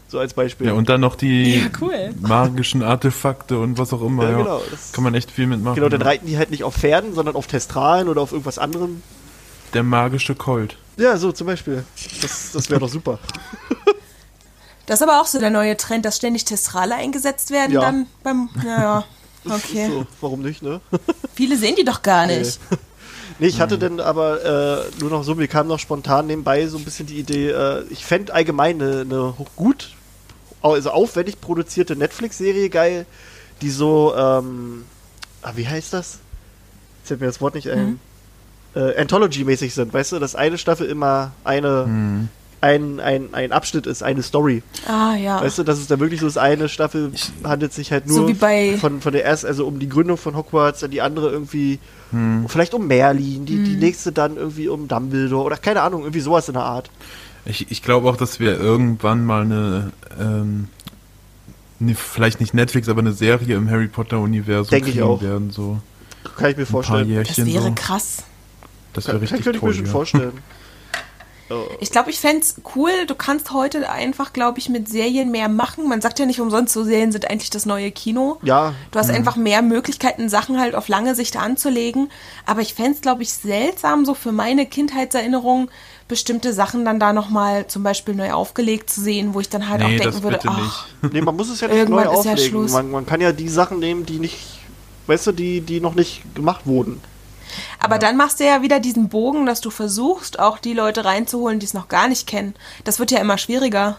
B: So als Beispiel.
A: Ja, und dann noch die
C: Ja, cool.
A: magischen Artefakte und was auch immer.
B: Ja,
A: Ja,
B: genau, das-
A: Kann man echt viel mitmachen.
B: genau, dann reiten die halt nicht auf Pferden, sondern auf Testralen oder auf irgendwas anderem.
A: Der magische Colt.
B: Ja, so zum Beispiel. Das, das wäre doch super.
C: Das ist aber auch so der neue Trend, dass ständig Testrale eingesetzt werden
B: Ja.
C: dann beim. Ja, ja. Okay.
B: So, warum nicht, ne?
C: Viele sehen die doch gar nicht.
B: Nee, ich hatte dann aber äh, nur noch so, mir kam noch spontan nebenbei so ein bisschen die Idee, äh, ich fände allgemein eine, eine gut, also aufwendig produzierte Netflix-Serie geil, die so, ähm, ah, wie heißt das? Jetzt fällt mir das Wort nicht ein. Äh, Anthology-mäßig sind, weißt du, dass eine Staffel immer eine, ein, ein, ein Abschnitt ist, eine Story.
C: Ah, ja.
B: Weißt du, dass es da wirklich so ist, eine Staffel handelt sich halt nur
C: So wie bei-
B: von, von der ersten, also um die Gründung von Hogwarts, dann die andere irgendwie vielleicht um Merlin, die,
C: Hm.
B: die nächste dann irgendwie um Dumbledore oder keine Ahnung, irgendwie sowas in der Art.
A: Ich, ich glaube auch, dass wir irgendwann mal eine, ähm, ne, vielleicht nicht Netflix, aber eine Serie im Harry Potter-Universum
B: Denk ich
A: kriegen
B: auch.
A: werden. So
B: Kann ich mir vorstellen.
C: Das wäre
A: so.
C: krass.
A: Das wäre
B: Kann,
A: richtig
B: könnte ich mir
A: toll.
B: schon
A: ja.
B: vorstellen.
C: Ich glaube, ich fände cool. Du kannst heute einfach, glaube ich, mit Serien mehr machen. Man sagt ja nicht umsonst, so Serien sind eigentlich das neue Kino.
B: Ja,
C: Du hast einfach mehr Möglichkeiten, Sachen halt auf lange Sicht anzulegen. Aber ich fände es, glaube ich, seltsam, so für meine Kindheitserinnerung bestimmte Sachen dann da nochmal zum Beispiel neu aufgelegt zu sehen, wo ich dann halt
A: Nee,
C: auch denken
A: das
C: würde,
A: bitte
C: ach,
A: nicht.
B: nee, man muss es ja nicht neu
C: ja
B: auflegen.
C: Schluss.
B: man, man kann ja die Sachen nehmen, die nicht, weißt du, die, die noch nicht gemacht wurden.
C: Aber dann machst du ja wieder diesen Bogen, dass du versuchst, auch die Leute reinzuholen, die es noch gar nicht kennen. Das wird ja immer schwieriger.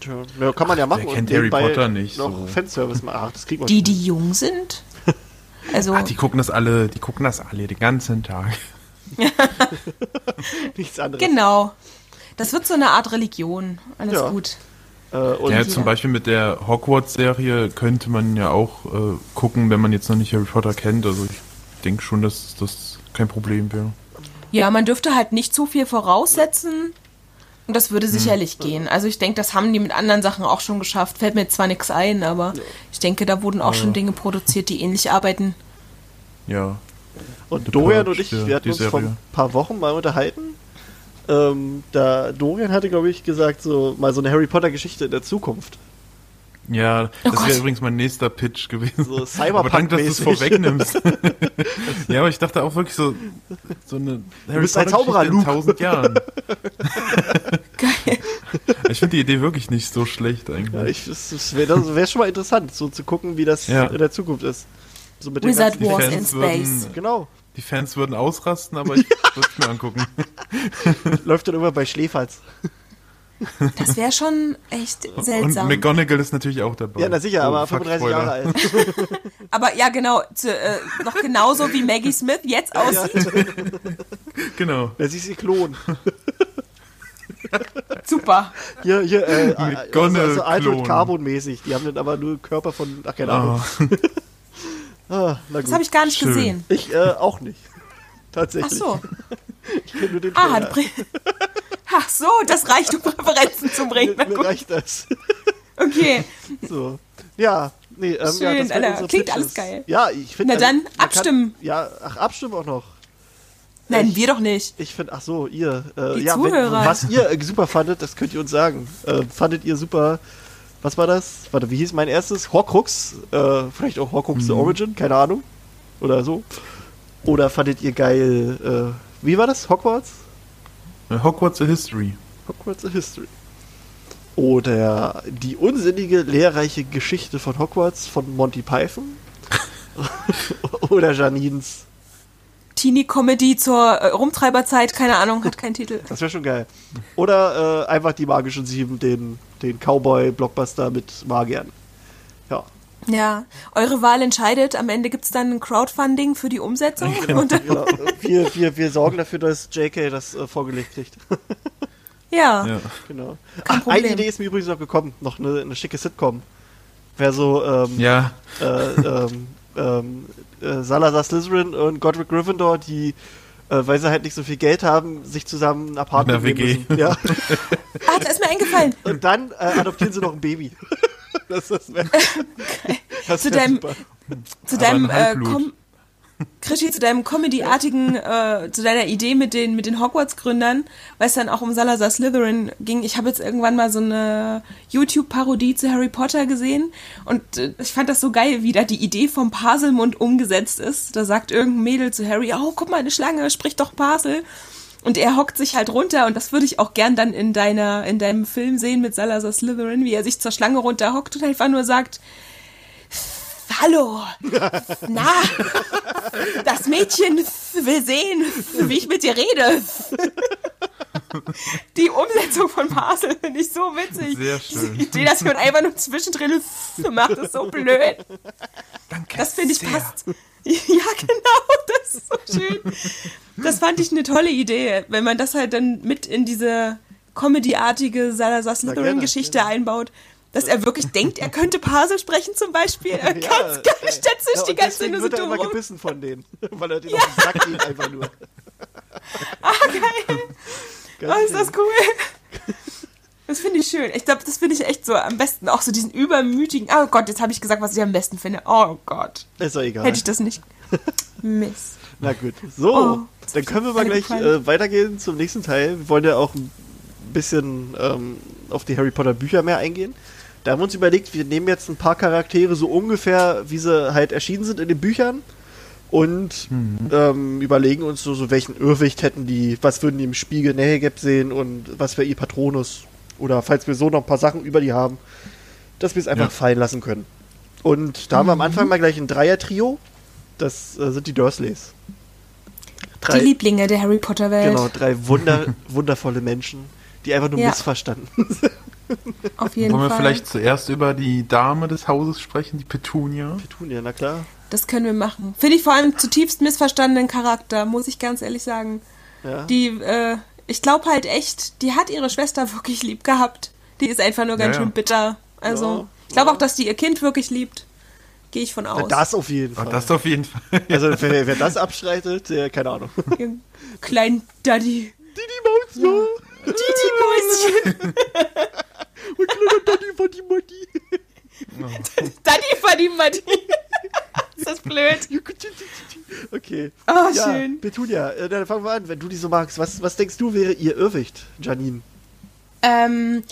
B: Tja, ja, kann man ja machen.
A: wer kennt
B: und
A: Harry Potter nicht,
B: Noch
A: so.
B: Fanservice machen. Ach, das kriegt man
C: Die, die jung sind. Also,
A: Ach, die gucken das alle, die gucken das alle den ganzen Tag.
B: Nichts anderes.
C: genau. Das wird so eine Art Religion. Alles
B: Ja.
C: gut.
B: Äh, und
A: Ja, zum Beispiel mit der Hogwarts-Serie könnte man ja auch äh, gucken, wenn man jetzt noch nicht Harry Potter kennt. Also ich denke schon, dass das kein Problem wäre.
C: Ja, man dürfte halt nicht zu viel voraussetzen. Und das
B: Hm.
C: würde sicherlich gehen. Also ich denke, das haben die mit anderen Sachen auch schon geschafft. Fällt mir jetzt zwar nichts ein, aber ich denke, da wurden auch schon Dinge produziert, die ähnlich arbeiten.
A: Ja.
B: Und
A: The
B: Dorian
A: Purge,
B: und ich, wir hatten uns vor
A: Serie.
B: ein paar Wochen mal unterhalten. Ähm, da Dorian hatte, glaube ich, gesagt, so mal so eine Harry Potter Geschichte in der Zukunft.
A: Ja,
C: Oh
A: das wäre übrigens mein nächster Pitch gewesen.
B: So
A: aber danke, dass du es vorwegnimmst. ja, aber ich dachte auch wirklich so, so eine Harry
B: bist ein
A: Potter
B: Zauberer,
A: Geschichte in
B: Luke.
A: tausend Jahren.
C: Geil.
A: Ich finde die Idee wirklich nicht so schlecht eigentlich.
B: Ja, ich, das wäre wär schon mal interessant, so zu gucken, wie das
A: Ja.
B: in der Zukunft ist. So mit den
C: Wizard
B: ganzen
C: Wars in
A: würden,
C: Space.
B: Genau.
A: die Fans würden ausrasten, aber ich würde es mir angucken.
B: Läuft dann immer bei Schläferz.
C: Das wäre schon echt
A: Und
C: seltsam.
A: McGonagall ist natürlich auch dabei.
B: Ja, na sicher,
A: Oh,
B: aber
A: fuck,
B: 35
A: Spoiler.
B: Jahre alt.
C: Aber ja, genau, zu, äh, noch genauso wie Maggie Smith jetzt aussieht.
A: Genau.
B: Wer sich sie klonen.
C: Super.
B: Hier, hier, äh, also,
A: McGonagall
B: also Altered
A: klonen.
B: Carbon mäßig. Die haben dann aber nur Körper von, ach keine Ahnung.
A: Ah,
B: Ah, na
C: Das habe ich gar nicht
A: Schön.
C: gesehen.
B: Ich äh, auch nicht.
C: Ach
B: Tatsächlich.
C: so.
B: Ich kenne nur den
C: Ah, Ach so, das reicht, um Präferenzen zu bringen.
B: Mir
C: gut,
B: reicht das.
C: okay.
B: So. Ja, nee, ähm, ja,
C: Schön,
B: das waren
C: Alter. Klingt
B: Pitches.
C: alles geil.
B: Ja, ich finde.
C: Na dann,
B: man kann-
C: abstimmen.
B: ja, ach, abstimmen auch noch.
C: Nein, wir doch nicht.
B: Ich finde, ach so, ihr. Äh,
C: Die
B: ja,
C: Zuhörer.
B: was ihr äh, super fandet, das könnt ihr uns sagen. Äh, fandet ihr super. Was war das? Warte, wie hieß mein erstes? Horcrux. Äh, vielleicht auch Horcrux
C: Mhm.
B: The Origin, keine Ahnung. Oder so. Oder fandet ihr geil. Äh, wie war das? Hogwarts?
A: Hogwarts a History.
B: Hogwarts A History. Oder die unsinnige, lehrreiche Geschichte von Hogwarts von Monty Python. Oder Janines.
C: Teenie-Comedy zur äh, Rumtreiberzeit, keine Ahnung, hat keinen Titel.
B: Das wäre schon geil. Oder äh, einfach die magischen Sieben, den, den Cowboy-Blockbuster mit Magiern. Ja.
C: Ja, eure Wahl entscheidet. Am Ende gibt's dann ein Crowdfunding für die Umsetzung. Und,
B: Genau. wir, wir, wir sorgen dafür, dass JK das äh, vorgelegt kriegt.
C: ja.
A: Ja.
B: genau.
C: Kein
B: Ach, eine. Idee ist mir übrigens noch gekommen. Noch eine, eine schicke Sitcom. Wäre so, ähm,
A: Ja,
B: äh, ähm, ähm, äh, Salazar Slytherin und Godric Gryffindor, die, äh, weil sie halt nicht so viel Geld haben, sich zusammen ein Apartment nehmen müssen. Ja.
C: Ah, da ist mir eingefallen.
B: Und dann äh, adoptieren sie noch ein Baby. das das wär, das
C: Zu deinem-
B: super.
C: Zu deinem,
A: ein
C: äh, Krischi, zu deinem Comedy-artigen, äh, zu deiner Idee mit den, mit den Hogwarts-Gründern, weil es dann auch um Salazar Slytherin ging. Ich habe jetzt irgendwann mal so eine YouTube-Parodie zu Harry Potter gesehen und äh, ich fand das so geil, wie da die Idee vom Parselmund umgesetzt ist. Da sagt irgendein Mädel zu Harry, oh, guck mal, eine Schlange, sprich doch Parsel. Und er hockt sich halt runter und das würde ich auch gern dann in deiner, in deinem Film sehen mit Salazar Slytherin, wie er sich zur Schlange runterhockt und einfach nur sagt, Hallo, na, das Mädchen will sehen, wie ich mit dir rede. Die Umsetzung von Parsel finde ich so witzig.
A: Sehr schön.
C: Die Idee, dass man einfach nur zwischendrin macht, ist so blöd.
A: danke.
C: Das finde ich
A: sehr.
C: passt. Ja, genau, das ist so schön. Das fand ich eine tolle Idee, wenn man das halt dann mit in diese Comedy-artige Salazar Slytherin-Geschichte
B: gerne,
C: einbaut. Dass er wirklich denkt, er könnte Parsel sprechen zum Beispiel. Er
B: Ja,
C: kann's gar
B: äh,
C: nicht, stellt sich
B: ja,
C: die ganze Zeit nur so
B: wird er
C: dumm
B: immer
C: rum.
B: gebissen von denen, weil er den auf den Sack geht einfach nur.
C: Ah, geil.
B: Ganz
C: Oh, ist das cool. Das finde ich schön. Ich glaube, das finde ich echt so am besten. Auch so diesen übermütigen. Oh Gott, jetzt habe ich gesagt, was ich am besten finde. Oh Gott.
B: Ist doch egal.
C: Hätte ich das nicht. Mist.
B: Na gut. So,
C: Oh,
B: dann können wir mal gleich äh, weitergehen zum nächsten Teil. Wir wollen ja auch ein bisschen ähm, auf die Harry Potter Bücher mehr eingehen. Da haben wir uns überlegt, wir nehmen jetzt ein paar Charaktere so ungefähr, wie sie halt erschienen sind in den Büchern und ähm, überlegen uns so, so, welchen Irrwicht hätten die, was würden die im Spiegel Nähegap sehen und was wäre ihr Patronus. Oder falls wir so noch ein paar Sachen über die haben, dass wir es einfach
A: Ja.
B: fallen lassen können. Und da haben wir am Anfang mal gleich ein Dreier-Trio. Das äh, sind die Dursleys.
C: Die Lieblinge der Harry Potter Welt.
B: Genau, drei wunder, wundervolle Menschen, die einfach nur
C: Ja.
B: missverstanden sind.
C: Auf jeden
A: Wollen wir
C: Fall.
A: vielleicht zuerst über die Dame des Hauses sprechen, die Petunia?
B: Petunia, na klar.
C: Das können wir machen. Finde ich vor allem zutiefst missverstandenen Charakter, muss ich ganz ehrlich sagen.
B: Ja.
C: Die, äh, ich glaube halt echt, die hat ihre Schwester wirklich lieb gehabt. Die ist einfach nur ganz
A: Ja,
C: schön bitter. Also,
B: Ja,
C: ich glaube
B: ja.
C: auch, dass die ihr Kind wirklich liebt. Gehe ich von aus.
B: Das auf jeden Fall.
A: das auf jeden Fall.
B: also wer, wer das abstreitet, der, keine Ahnung.
C: Kleinen Daddy.
B: Didi Maus, ja.
C: Didi-Mäuschen.
B: Und kleiner Daddy war die Mutti.
C: Daddy die ist das blöd?
B: Okay.
C: Oh,
B: ja,
C: schön.
B: Petunia, äh, dann fangen wir an, wenn du die so magst. Was, was denkst du wäre ihr Irrwicht, Janine?
C: Ähm,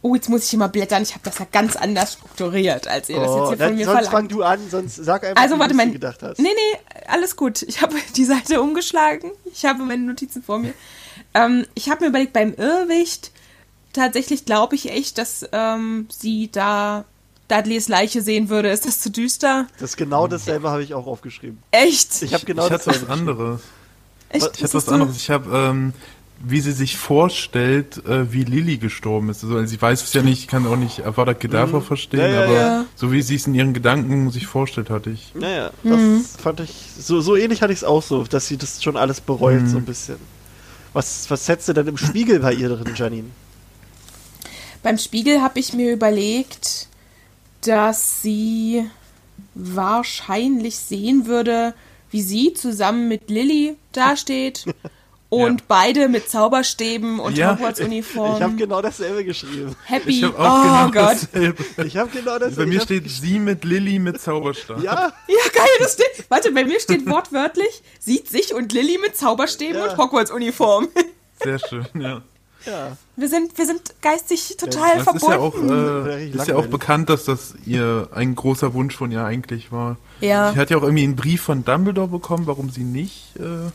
C: oh, jetzt muss ich hier mal blättern. Ich habe das ja ganz anders strukturiert, als ihr das jetzt hier von
B: Oh, dann,
C: mir
B: sonst fang
C: verlangt.
B: du an, sonst sag einfach,
C: Also, warte
B: du sie gedacht hast.
C: Nee, nee, alles gut. Ich habe die Seite umgeschlagen. Ich habe meine Notizen vor mir. Ähm, ich habe mir überlegt, beim Irrwicht, tatsächlich glaube ich echt, dass ähm, sie da Dudleys Leiche sehen würde. Ist das zu düster?
B: Das ist genau dasselbe habe ich auch aufgeschrieben.
C: Echt?
B: Ich habe genau
A: ich hatte
B: dasselbe
A: was anderes.
C: echt?
A: Ich hatte was anderes. Ich habe, ähm, wie sie sich vorstellt, äh, wie Lilly gestorben ist. Also, sie weiß es ja nicht, kann auch nicht Avada Kedavra verstehen,
B: Ja, ja,
A: aber
C: ja.
A: so wie sie es in ihren Gedanken sich vorstellt, hatte ich.
B: Naja, das
C: Mhm.
B: fand ich, so, so ähnlich hatte ich es auch so, dass sie das schon alles bereut,
A: Mhm.
B: so ein bisschen. Was, was setzt du denn im Spiegel bei ihr drin, Janine?
C: Beim Spiegel habe ich mir überlegt, dass sie wahrscheinlich sehen würde, wie sie zusammen mit Lilly dasteht und
A: Ja.
C: beide mit Zauberstäben und
A: Ja,
C: Hogwarts-Uniform.
B: Ich habe genau dasselbe geschrieben.
C: Happy.
A: Ich habe
C: oh
A: auch genau
C: Gott.
A: dasselbe.
B: Ich habe genau dasselbe.
A: Bei mir
B: hab-
A: steht sie mit Lilly mit Zauberstab.
B: Ja,
C: Ja, geil, das steht. Warte, bei mir steht wortwörtlich, sieht sich und Lilly mit Zauberstäben
B: Ja.
C: und Hogwarts-Uniform.
A: Sehr schön, ja.
B: Ja.
C: Wir sind, wir sind geistig total
A: Das ist ja auch,
C: verbunden.
A: äh, ist ja auch bekannt, dass das ihr ein großer Wunsch von ihr eigentlich war.
C: Ja.
A: Sie hat ja auch irgendwie einen Brief von Dumbledore bekommen, warum sie nicht äh,
B: Ja,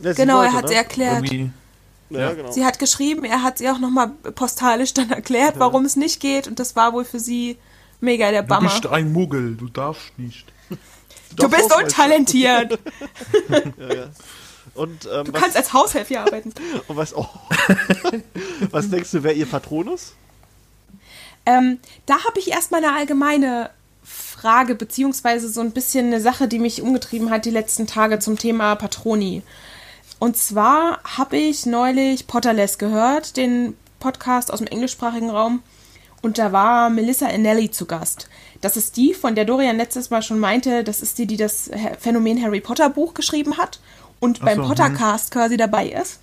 B: sie
C: Genau,
B: wollte,
C: er hat
B: ne?
C: sie erklärt.
B: Ja,
A: ja.
B: genau.
C: Sie hat geschrieben, er hat sie auch nochmal postalisch dann erklärt, warum es nicht geht. Und das war wohl für sie mega der
A: Du
C: Bummer.
A: bist ein Muggel, du darfst nicht.
C: Du bist
B: Hausmeister.
C: untalentiert.
B: Ja, ja. Und, ähm,
C: Du
B: was,
C: kannst als Haushälfte arbeiten.
B: und was, oh. was denkst du, wer ihr Patronus?
C: Ähm, da habe ich erstmal eine allgemeine Frage, beziehungsweise so ein bisschen eine Sache, die mich umgetrieben hat die letzten Tage zum Thema Patroni. Und zwar habe ich neulich Potterless gehört, den Podcast aus dem englischsprachigen Raum. Und da war Melissa Anelli zu Gast. Das ist die, von der Dorian letztes Mal schon meinte, das ist die, die das Phänomen Harry Potter Buch geschrieben hat und beim
A: so, hm.
C: Pottercast quasi dabei ist.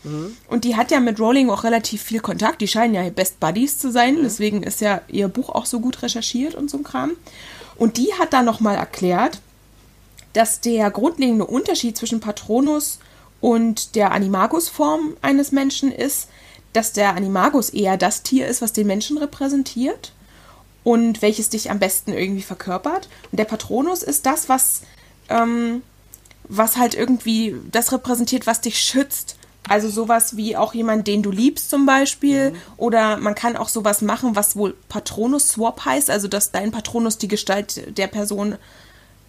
C: Und die hat ja mit Rowling auch relativ viel Kontakt. Die scheinen ja Best Buddies zu sein. Deswegen ist ja ihr Buch auch so gut recherchiert und so ein Kram. Und die hat da nochmal erklärt, dass der grundlegende Unterschied zwischen Patronus und der Animagus-Form eines Menschen ist, dass der Animagus eher das Tier ist, was den Menschen repräsentiert und welches dich am besten irgendwie verkörpert. Und der Patronus ist das, was, ähm, was halt irgendwie das repräsentiert, was dich schützt. Also sowas wie auch jemand, den du liebst zum Beispiel. Oder man kann auch sowas machen, was wohl Patronus-Swap heißt, also dass dein Patronus die Gestalt der Person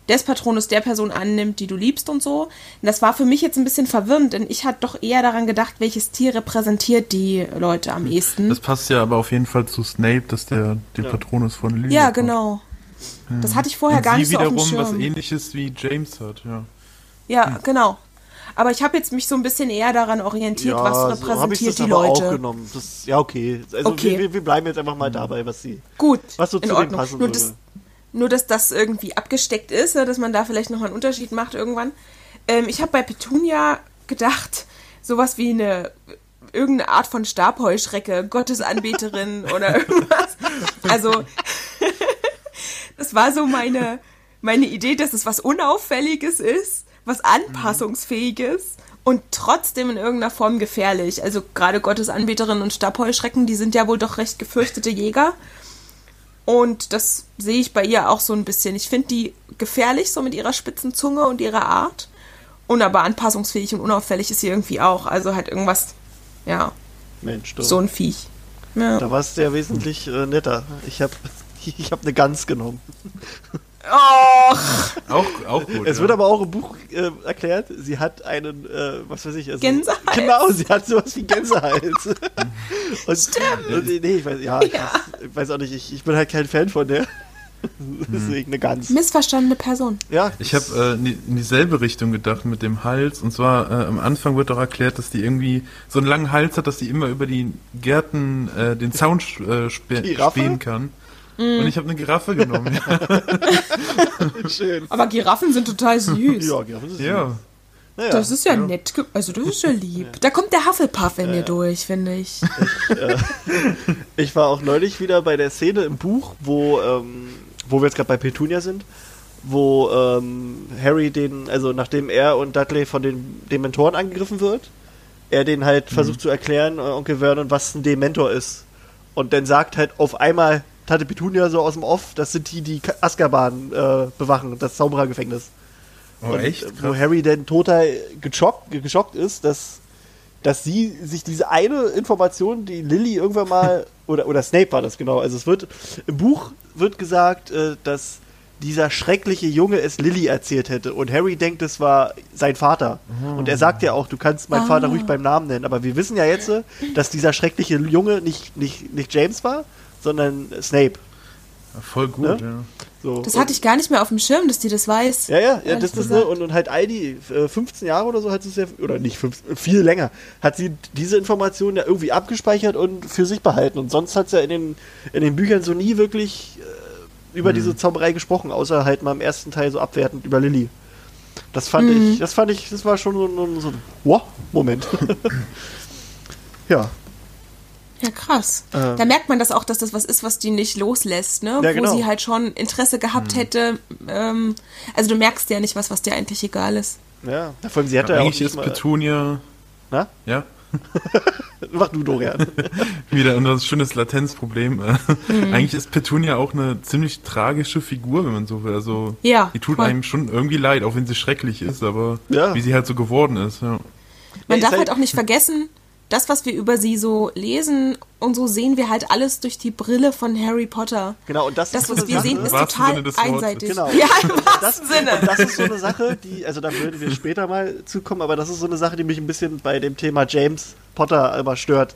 C: des Patronus der Person annimmt, die du liebst und so. Und das war für mich jetzt ein bisschen verwirrend, denn ich hatte doch eher daran gedacht, welches Tier repräsentiert die Leute am ehesten.
A: Das passt ja aber auf jeden Fall zu Snape, dass der den Patronus von Lily
C: Ja, genau. Das hatte ich vorher
A: Und
C: gar nicht so auf dem
A: wiederum was
C: Schirm.
A: ähnliches wie James hat, ja.
C: Ja, genau. Aber ich habe jetzt mich so ein bisschen eher daran orientiert, was
B: so hab ich
C: repräsentiert
B: das
C: die Leute.
B: auch genommen. Das, ja, okay. Also
C: Okay.
B: Wir, wir, bleiben jetzt einfach mal dabei, was sie,
C: Gut,
B: was so
C: in
B: zu
C: Ordnung.
B: passen
C: Nur
B: würde.
C: das, nur, dass das irgendwie abgesteckt ist, ne, dass man da vielleicht noch einen Unterschied macht irgendwann. Ähm, ich habe bei Petunia gedacht, sowas wie eine irgendeine Art von Stabheuschrecke, Gottesanbeterin oder irgendwas. Also, das war so meine, meine Idee, dass es was Unauffälliges ist, was Anpassungsfähiges und trotzdem in irgendeiner Form gefährlich. Also gerade Gottesanbeterinnen und Stabheuschrecken, die sind ja wohl doch recht gefürchtete Jäger. Und das sehe ich bei ihr auch so ein bisschen. Ich finde die gefährlich, so mit ihrer spitzen Zunge und ihrer Art. Und aber anpassungsfähig und unauffällig ist sie irgendwie auch. Also halt irgendwas, ja,
B: Mensch, du.
C: so ein Viech. Ja.
B: Da warst du ja wesentlich äh, netter. Ich habe ich hab eine Gans genommen.
C: Och,
A: Auch, auch gut.
B: Es
A: ja.
B: wird aber auch im Buch äh, erklärt, sie hat einen, äh, was weiß ich, also,
C: Gänsehals.
B: Genau, sie hat sowas wie Gänsehals. und, Stimmt. Und, nee, ich weiß, ja, ich
C: Ja.
B: weiß- Ich weiß auch nicht, ich, ich bin halt kein Fan von der. Deswegen eine Gans.
C: Missverstandene Person.
B: Ja,
A: Ich habe äh, in die- in dieselbe Richtung gedacht mit dem Hals. Und zwar äh, am Anfang wird doch erklärt, dass die irgendwie so einen langen Hals hat, dass die immer über die Gärten äh, den Zaun äh,
B: Giraffe?
A: spähen kann. Und ich habe eine Giraffe genommen.
B: schön.
C: Aber Giraffen sind total süß.
B: Ja, ja, das ist
A: ja.
B: Naja,
C: Das ist ja, nett. ge- Also, das ist ja lieb. Da kommt der Hufflepuff in mir durch, finde ich.
B: Ich war auch neulich wieder bei der Szene im Buch, wo, ähm, wo wir jetzt gerade bei Petunia sind, wo ähm, Harry den, also nachdem er und Dudley von den Dementoren angegriffen wird, er den halt versucht zu erklären, äh, Onkel Vernon, was ein Dementor ist. Und dann sagt halt auf einmal Tante Petunia so aus dem Off, das sind die, die Ka- Azkaban äh, bewachen, das Zauberergefängnis.
A: Oh,
B: Und,
A: echt?
B: äh, Wo
A: Krass.
B: Harry dann total geschockt, geschockt ist, dass, dass sie sich diese eine Information, die Lilly irgendwann mal, oder, oder Snape war das genau, also es wird, im Buch wird gesagt, äh, dass dieser schreckliche Junge es Lilly erzählt hätte und Harry denkt, es war sein Vater. Und er sagt ja auch, du kannst meinen Vater ruhig beim Namen nennen, aber wir wissen ja jetzt, äh, dass dieser schreckliche Junge nicht, nicht, nicht James war, sondern Snape.
A: Voll gut,
B: Ne?
A: ja.
B: So.
C: Das hatte ich gar nicht mehr auf dem Schirm, dass die das weiß.
B: Ja, ja, ja das ist ne, und, und halt Aldi, äh, 15 Jahre oder so hat sie es ja, oder nicht 15, viel länger, hat sie diese Informationen ja irgendwie abgespeichert und für sich behalten. Und sonst hat sie ja in den, in den Büchern so nie wirklich äh, über diese Zauberei gesprochen, außer halt mal im ersten Teil so abwertend über Lilly. Das fand ich, das fand ich, das war schon so, ein- so ein Wow-Moment. ja.
C: Ja, krass.
B: Ähm.
C: da merkt man das auch, dass das was ist, was die nicht loslässt, ne?
B: Ja,
C: Wo
B: genau.
C: sie halt schon Interesse gehabt hätte. Ähm, also du merkst ja nicht was, was dir eigentlich egal ist.
B: Ja, vor allem sie hatte ja, auch
A: Eigentlich
B: nicht
A: ist
B: mal,
A: Petunia,
B: Na?
A: ja,
B: Mach du, Dorian.
A: wieder ein schönes Latenzproblem.
C: Mhm.
A: Eigentlich ist Petunia auch eine ziemlich tragische Figur, wenn man so will. Also,
C: Ja,
A: die tut
C: voll.
A: einem schon irgendwie leid, auch wenn sie schrecklich ist, aber
B: Ja.
A: wie sie halt so geworden ist, ja.
C: Man
B: ist
C: darf
B: halt-
C: halt auch nicht vergessen, das, was wir über sie so lesen und so sehen wir halt alles durch die Brille von Harry Potter.
B: Genau, und das,
C: Das,
B: ist so
C: was wir
B: Sache,
C: sehen, ist total einseitig.
B: Genau.
C: Ja, im
B: das,
C: Sinne.
B: Und das ist so eine Sache, die, also da würden wir später mal zukommen, aber das ist so eine Sache, die mich ein bisschen bei dem Thema James Potter immer stört.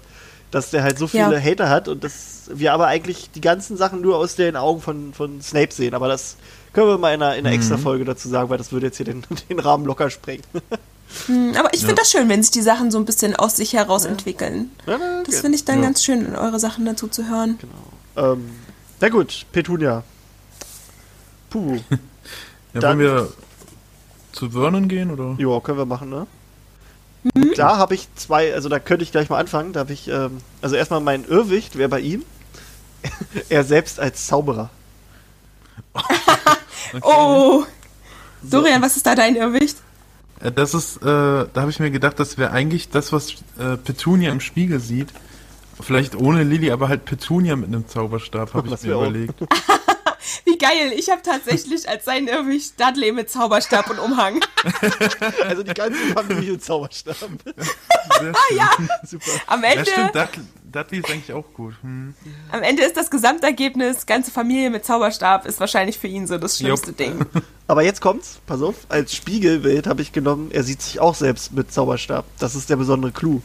B: Dass der halt so viele
C: Ja.
B: Hater hat und dass wir aber eigentlich die ganzen Sachen nur aus den Augen von, von Snape sehen. Aber das können wir mal in einer, in einer extra Folge dazu sagen, weil das würde jetzt hier den, den Rahmen locker sprengen.
C: Hm, Aber ich finde das schön, wenn sich die Sachen so ein bisschen aus sich heraus entwickeln.
B: Ja, na,
C: Das
B: okay.
C: finde ich dann
A: Ja.
C: ganz schön, eure Sachen dazu zu hören.
B: ähm, na gut, Petunia. Puh.
A: Ja,
B: Dann-
A: wollen wir zu Vernon gehen, oder?
B: Ja, können wir machen, ne? Da habe ich zwei, also da könnte ich gleich mal anfangen. Da habe ich, ähm, also erstmal mein Irrwicht wäre bei ihm. er selbst als Zauberer.
C: Oh! Dorian, was ist da dein Irrwicht?
A: Äh, Das ist, äh, da habe ich mir gedacht, das wäre eigentlich das, was äh, Petunia im Spiegel sieht. Vielleicht ohne Lilly, aber halt Petunia mit einem Zauberstab, habe ich mir überlegt.
C: Wie geil! Ich habe tatsächlich als sein Irrwicht Dudley mit Zauberstab und Umhang.
B: Also die ganze Familie Zauberstab.
A: Sehr schön.
C: ja,
B: Super.
C: am
A: Ja,
C: Ende,
A: stimmt, Dudley, Dudley ist eigentlich auch gut. Hm.
C: am Ende ist das Gesamtergebnis, ganze Familie mit Zauberstab, ist wahrscheinlich für ihn so das schlimmste
A: Jupp.
C: Ding.
B: Aber jetzt kommt's, pass auf, als Spiegelbild habe ich genommen, er sieht sich auch selbst mit Zauberstab. Das ist der besondere Clou.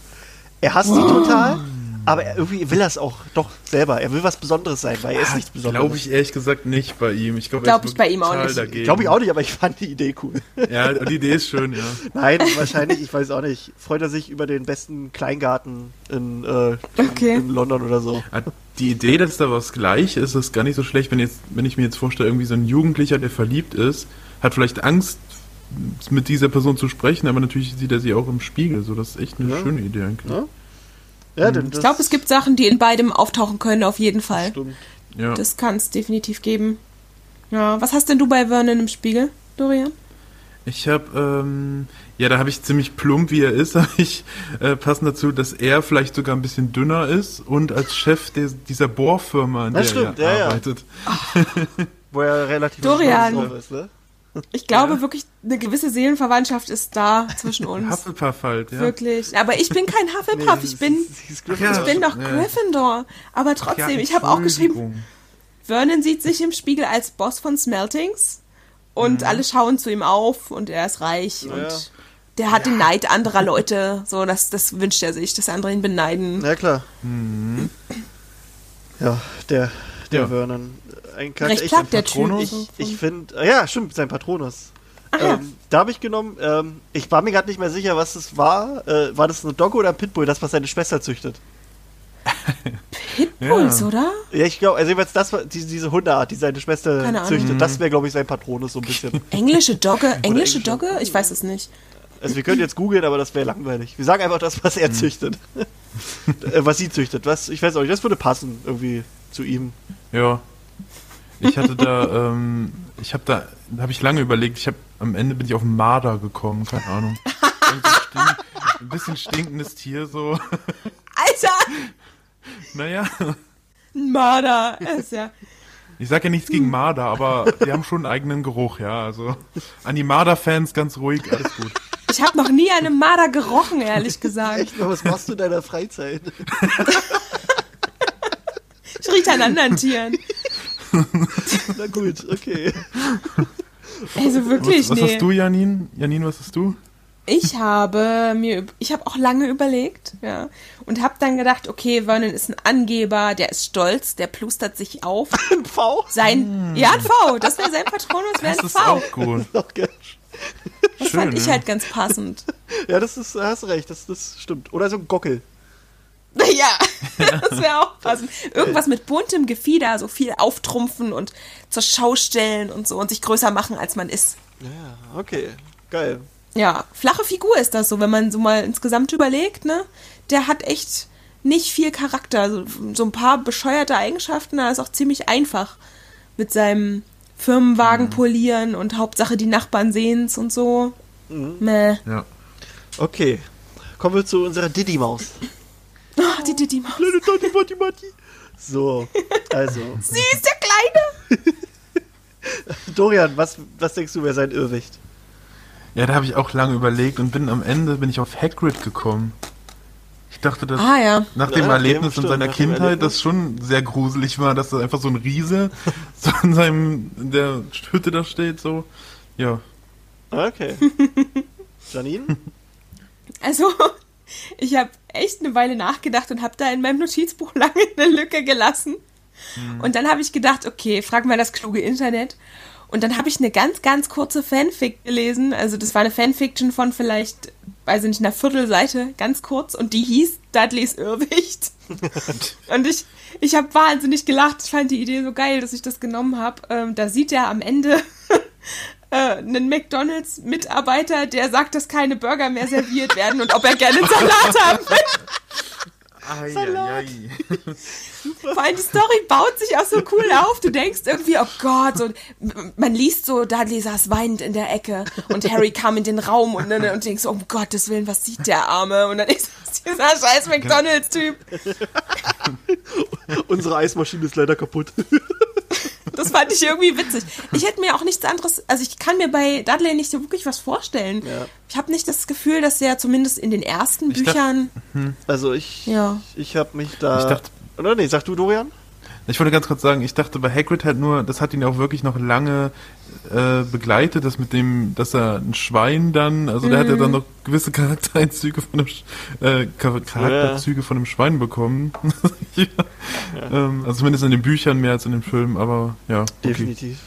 B: Er hasst sie total, aber er, irgendwie will er es auch doch selber. Er will was Besonderes sein, weil er ist nichts Besonderes.
A: Glaube ich ehrlich gesagt nicht bei ihm. Ich glaube,
C: Glaub ich bei ihm auch nicht.
A: Dagegen.
B: Glaube ich auch nicht, aber ich fand die Idee cool.
A: Ja, die Idee ist schön, ja.
B: Nein, wahrscheinlich, ich weiß auch nicht. Freut er sich über den besten Kleingarten in, äh,
C: Okay.
B: in London oder so.
A: Ah, Die Idee, dass da was gleich ist, ist gar nicht so schlecht, wenn, jetzt, wenn ich mir jetzt vorstelle, irgendwie so ein Jugendlicher, der verliebt ist, hat vielleicht Angst, mit dieser Person zu sprechen, aber natürlich sieht er sie auch im Spiegel. So, das ist echt eine
B: Ja.
A: schöne Idee eigentlich.
B: Ja. Ja, denn das
C: Ich glaube, es gibt Sachen, die in beidem auftauchen können, auf jeden Fall.
B: stimmt.
A: Ja.
C: Das kann es definitiv geben. Ja, was hast denn du bei Vernon im Spiegel, Dorian?
A: Ich habe, ähm, ja, da habe ich ziemlich plump, wie er ist, habe ich äh, passend dazu, dass er vielleicht sogar ein bisschen dünner ist und als Chef des, dieser Bohrfirma, in
B: Das
A: der
B: stimmt,
A: er
B: ja, ja.
A: arbeitet.
B: Wo er relativ
C: Dorian.
B: ist, ne?
C: Ich glaube wirklich, eine gewisse Seelenverwandtschaft ist da zwischen uns.
A: Hufflepuff halt, ja.
C: Wirklich. Aber ich bin kein Hufflepuff, ich bin,
A: Ach ja.
C: Ich bin doch
A: Ja.
C: Gryffindor. Aber trotzdem,
A: Ja,
C: ich habe auch geschrieben. Vernon sieht sich im Spiegel als Boss von Smeltings und alle schauen zu ihm auf und er ist reich
B: Ja.
C: und der hat den Neid anderer Leute. So, das, das wünscht er sich, dass andere ihn beneiden.
B: Na klar. Ja, der, der
A: Ja.
B: Vernon. Ein Charakter,
C: Recht
B: ich-
C: platt, der Typ.
A: Patronus?
B: Ich, ich finde, ja, stimmt, sein Patronus.
C: Ach ja.
B: Ähm, da habe ich genommen, ähm, ich war mir gerade nicht mehr sicher, was es war. Äh, war das eine Dogge oder ein Pitbull, das, was seine Schwester züchtet?
C: Pitbulls,
A: Ja.
C: oder?
B: Ja, ich glaube, also jedenfalls das war die, diese Hundeart, die seine Schwester züchtet. Das wäre, glaube ich, sein Patronus so ein bisschen.
C: Englische Dogge? Englische Dogge? Ich weiß es nicht.
B: Also wir können jetzt googeln, aber das wäre langweilig. Wir sagen einfach das, was er züchtet. äh, was sie züchtet. Was, ich weiß auch nicht, das würde passen irgendwie zu ihm.
A: Ja. Ich hatte da, ähm, ich habe da, da habe ich lange überlegt. Ich habe am Ende bin ich auf Marder gekommen, keine Ahnung. Stink, ein bisschen stinkendes Tier so.
C: Alter!
A: Naja,
C: Ein Marder. Er Ist ja.
A: ich sag ja nichts gegen Marder, aber die haben schon einen eigenen Geruch, ja. Also an die Marder-Fans ganz ruhig, alles gut.
C: Ich habe noch nie einen Marder gerochen, ehrlich gesagt.
B: Echt, was machst du in deiner Freizeit?
C: Ich rieche an anderen Tieren.
B: Na gut, okay.
C: Also wirklich,
A: Was, was
C: nee.
A: hast du, Janine? Janine, was hast du?
C: Ich habe mir, üb- ich habe auch lange überlegt, ja, und habe dann gedacht, okay, Vernon ist ein Angeber, der ist stolz, der plustert sich auf.
B: Ein V?
C: Sein, ja, ein V, das wäre sein Patronus, wäre
A: Das
C: ein
A: ist
C: V.
A: auch gut.
B: Gell.
C: Das
A: schön,
C: fand ich
A: ja.
C: halt ganz passend.
B: Ja, das ist, hast recht, das, das stimmt. Oder so ein Gockel.
C: Ja, das wäre auch passend. Irgendwas mit buntem Gefieder, so viel auftrumpfen und zur Schau stellen und so und sich größer machen, als man ist.
B: Ja, okay. Geil.
C: Ja, flache Figur ist das so, wenn man so mal insgesamt überlegt, ne? Der hat echt nicht viel Charakter. Also, so ein paar bescheuerte Eigenschaften, er ist auch ziemlich einfach. Mit seinem Firmenwagen polieren und Hauptsache die Nachbarn sehen's und so. Meh.
A: Ja.
B: Okay. Kommen wir zu unserer Diddy-Maus.
C: Oh, die Didi Maus.
B: Kleine Tati Matti Matti. So, also.
C: Süß, der Kleine.
B: Dorian, was, was denkst du, wäre sein Irrwicht?
A: Ja, da habe ich auch lange überlegt und bin am Ende bin ich auf Hagrid gekommen. Ich dachte, dass
C: Ah ja.
A: nach dem
B: Ja,
A: Erlebnis
B: stimmt,
A: in seiner Kindheit das schon sehr gruselig war, dass da einfach so ein Riese so in seinem in der Hütte da steht so. Ja.
B: Okay. Janine?
C: Also, ich habe echt eine Weile nachgedacht und habe da in meinem Notizbuch lange eine Lücke gelassen. Und dann habe ich gedacht, okay, frag mal das kluge Internet. Und dann habe ich eine ganz, ganz kurze Fanfic gelesen. Also das war eine Fanfiction von vielleicht, weiß ich nicht, einer Viertelseite, ganz kurz. Und die hieß Dudleys Irrwicht. und ich, ich habe wahnsinnig gelacht. Ich fand die Idee so geil, dass ich das genommen habe. Ähm, da sieht er am Ende äh, einen McDonalds-Mitarbeiter, der sagt, dass keine Burger mehr serviert werden und ob er gerne einen Salat haben will. Vor allem die Story baut sich auch so cool auf. Du denkst irgendwie, oh Gott, und man liest so, Dudley saß weinend in der Ecke und Harry kam in den Raum und, und, und denkst, um Gottes Willen, was sieht der Arme? Und dann ist das dieser scheiß McDonalds-Typ.
B: Unsere Eismaschine ist leider kaputt.
C: Das fand ich irgendwie witzig. Ich hätte mir auch nichts anderes, also ich kann mir bei Dudley nicht so wirklich was vorstellen.
B: Ja.
C: Ich habe nicht das Gefühl, dass er zumindest in den ersten
A: Ich dacht-
C: Büchern.
B: Also ich,
C: Ja.
B: ich habe mich da...
A: Ich dachte-
B: Oder nee, sag du, Dorian?
A: Ich wollte ganz kurz sagen, ich dachte bei Hagrid halt nur, das hat ihn auch wirklich noch lange äh, begleitet, das mit dem, dass er ein Schwein dann, also der hat ja
C: Mhm.
A: dann noch gewisse Charakterzüge von dem, Sch- äh, Char- Charakterzüge von dem Schwein bekommen. ja. Ähm, also zumindest in den Büchern mehr als in den Filmen, aber ja. Okay.
B: Definitiv.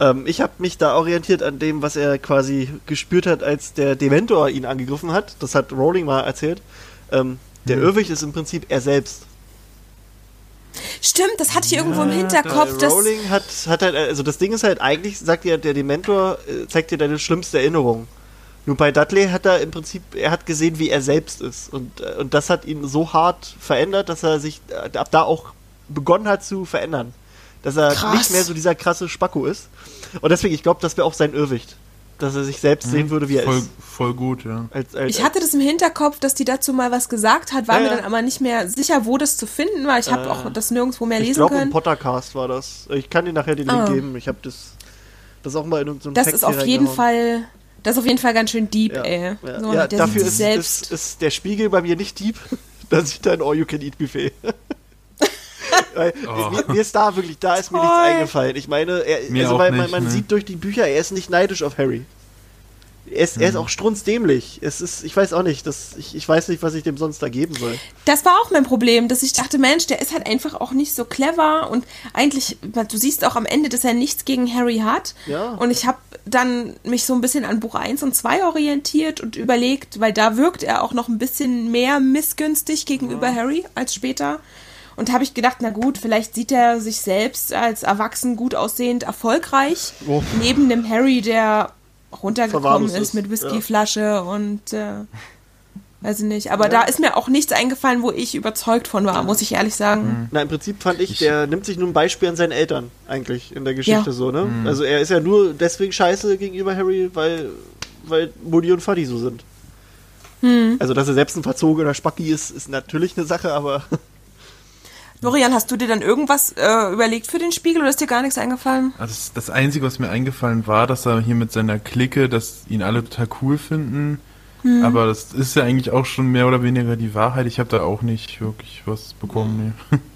B: Ähm, ich habe mich da orientiert an dem, was er quasi gespürt hat, als der Dementor ihn angegriffen hat. Das hat Rowling mal erzählt. Ähm, der
A: Hm.
B: Irrwicht ist im Prinzip er selbst.
C: Stimmt, das hatte ich irgendwo im
A: Ja,
C: Hinterkopf. Dass,
B: Rowling hat, hat halt, also das Ding ist halt, eigentlich sagt ja, der Dementor äh, zeigt dir deine schlimmste Erinnerung. Nur bei Dudley hat er im Prinzip, er hat gesehen, wie er selbst ist. Und, äh, und das hat ihn so hart verändert, dass er sich äh, ab da auch begonnen hat zu verändern. Dass er
C: Krass.
B: nicht mehr so dieser krasse Spacko ist. Und deswegen, ich glaube, das wäre auch sein Irrwicht. Dass er sich selbst sehen würde, wie er
A: Mhm. voll,
B: ist.
A: voll gut, ja.
B: Als, als,
C: ich hatte das im Hinterkopf, dass die dazu mal was gesagt hat, war
B: Ja,
C: mir
B: ja.
C: dann aber nicht mehr sicher, wo das zu finden war. Ich habe
B: Äh,
C: auch das nirgendwo mehr
B: ich
C: lesen
B: glaube, im
C: können.
B: Pottercast war das. Ich kann dir nachher den Link
C: Ah.
B: geben. Ich habe das, das auch mal in irgendeinem
C: Das
B: Text
C: ist auf jeden. Fall, das ist auf jeden Fall ganz schön deep,
B: Ja,
C: ey.
B: ja.
C: So,
B: ja
C: der
B: dafür
C: sieht sich
B: ist,
C: selbst.
B: ist, ist der Spiegel bei mir nicht deep. da sieht er ein All-You-Can-Eat-Buffet. Weil,
A: Oh.
B: mir, mir ist da wirklich, da ist mir nichts eingefallen. Ich meine, er, also weil, man,
A: nicht,
B: man
A: ne.
B: sieht durch die Bücher, er ist nicht neidisch auf Harry. Er ist, er ist auch strunzdämlich. Es ist, ich weiß auch nicht, das, ich, ich weiß nicht, was ich dem sonst da geben soll.
C: Das war auch mein Problem, dass ich dachte, Mensch, der ist halt einfach auch nicht so clever und eigentlich, du siehst auch am Ende, dass er nichts gegen Harry hat.
B: Ja.
C: Und ich habe dann mich so ein bisschen an Buch 1 und 2 orientiert und überlegt, weil da wirkt er auch noch ein bisschen mehr missgünstig gegenüber Harry als später. Und habe ich gedacht, na gut, vielleicht sieht er sich selbst als erwachsen, gut aussehend, erfolgreich.
B: Oh.
C: Neben dem Harry, der runtergekommen ist
B: ist,
C: mit Whiskyflasche und äh, weiß ich nicht. Aber da ist mir auch nichts eingefallen, wo ich überzeugt von war, muss ich ehrlich sagen.
B: Na, im Prinzip fand ich, der nimmt sich nur ein Beispiel an seinen Eltern, eigentlich, in der Geschichte
C: Ja.
B: so, ne? Also er ist ja nur deswegen scheiße gegenüber Harry, weil, weil Mutti und Fuddy so sind. Also, dass er selbst ein verzogener Spacki ist, ist natürlich eine Sache, aber
C: Dorian, hast du dir dann irgendwas äh, überlegt für den Spiegel oder ist dir gar nichts eingefallen?
A: Also das, das Einzige, was mir eingefallen war, dass er hier mit seiner Clique, dass ihn alle total cool finden. Aber das ist ja eigentlich auch schon mehr oder weniger die Wahrheit. Ich habe da auch nicht wirklich was bekommen. Nee.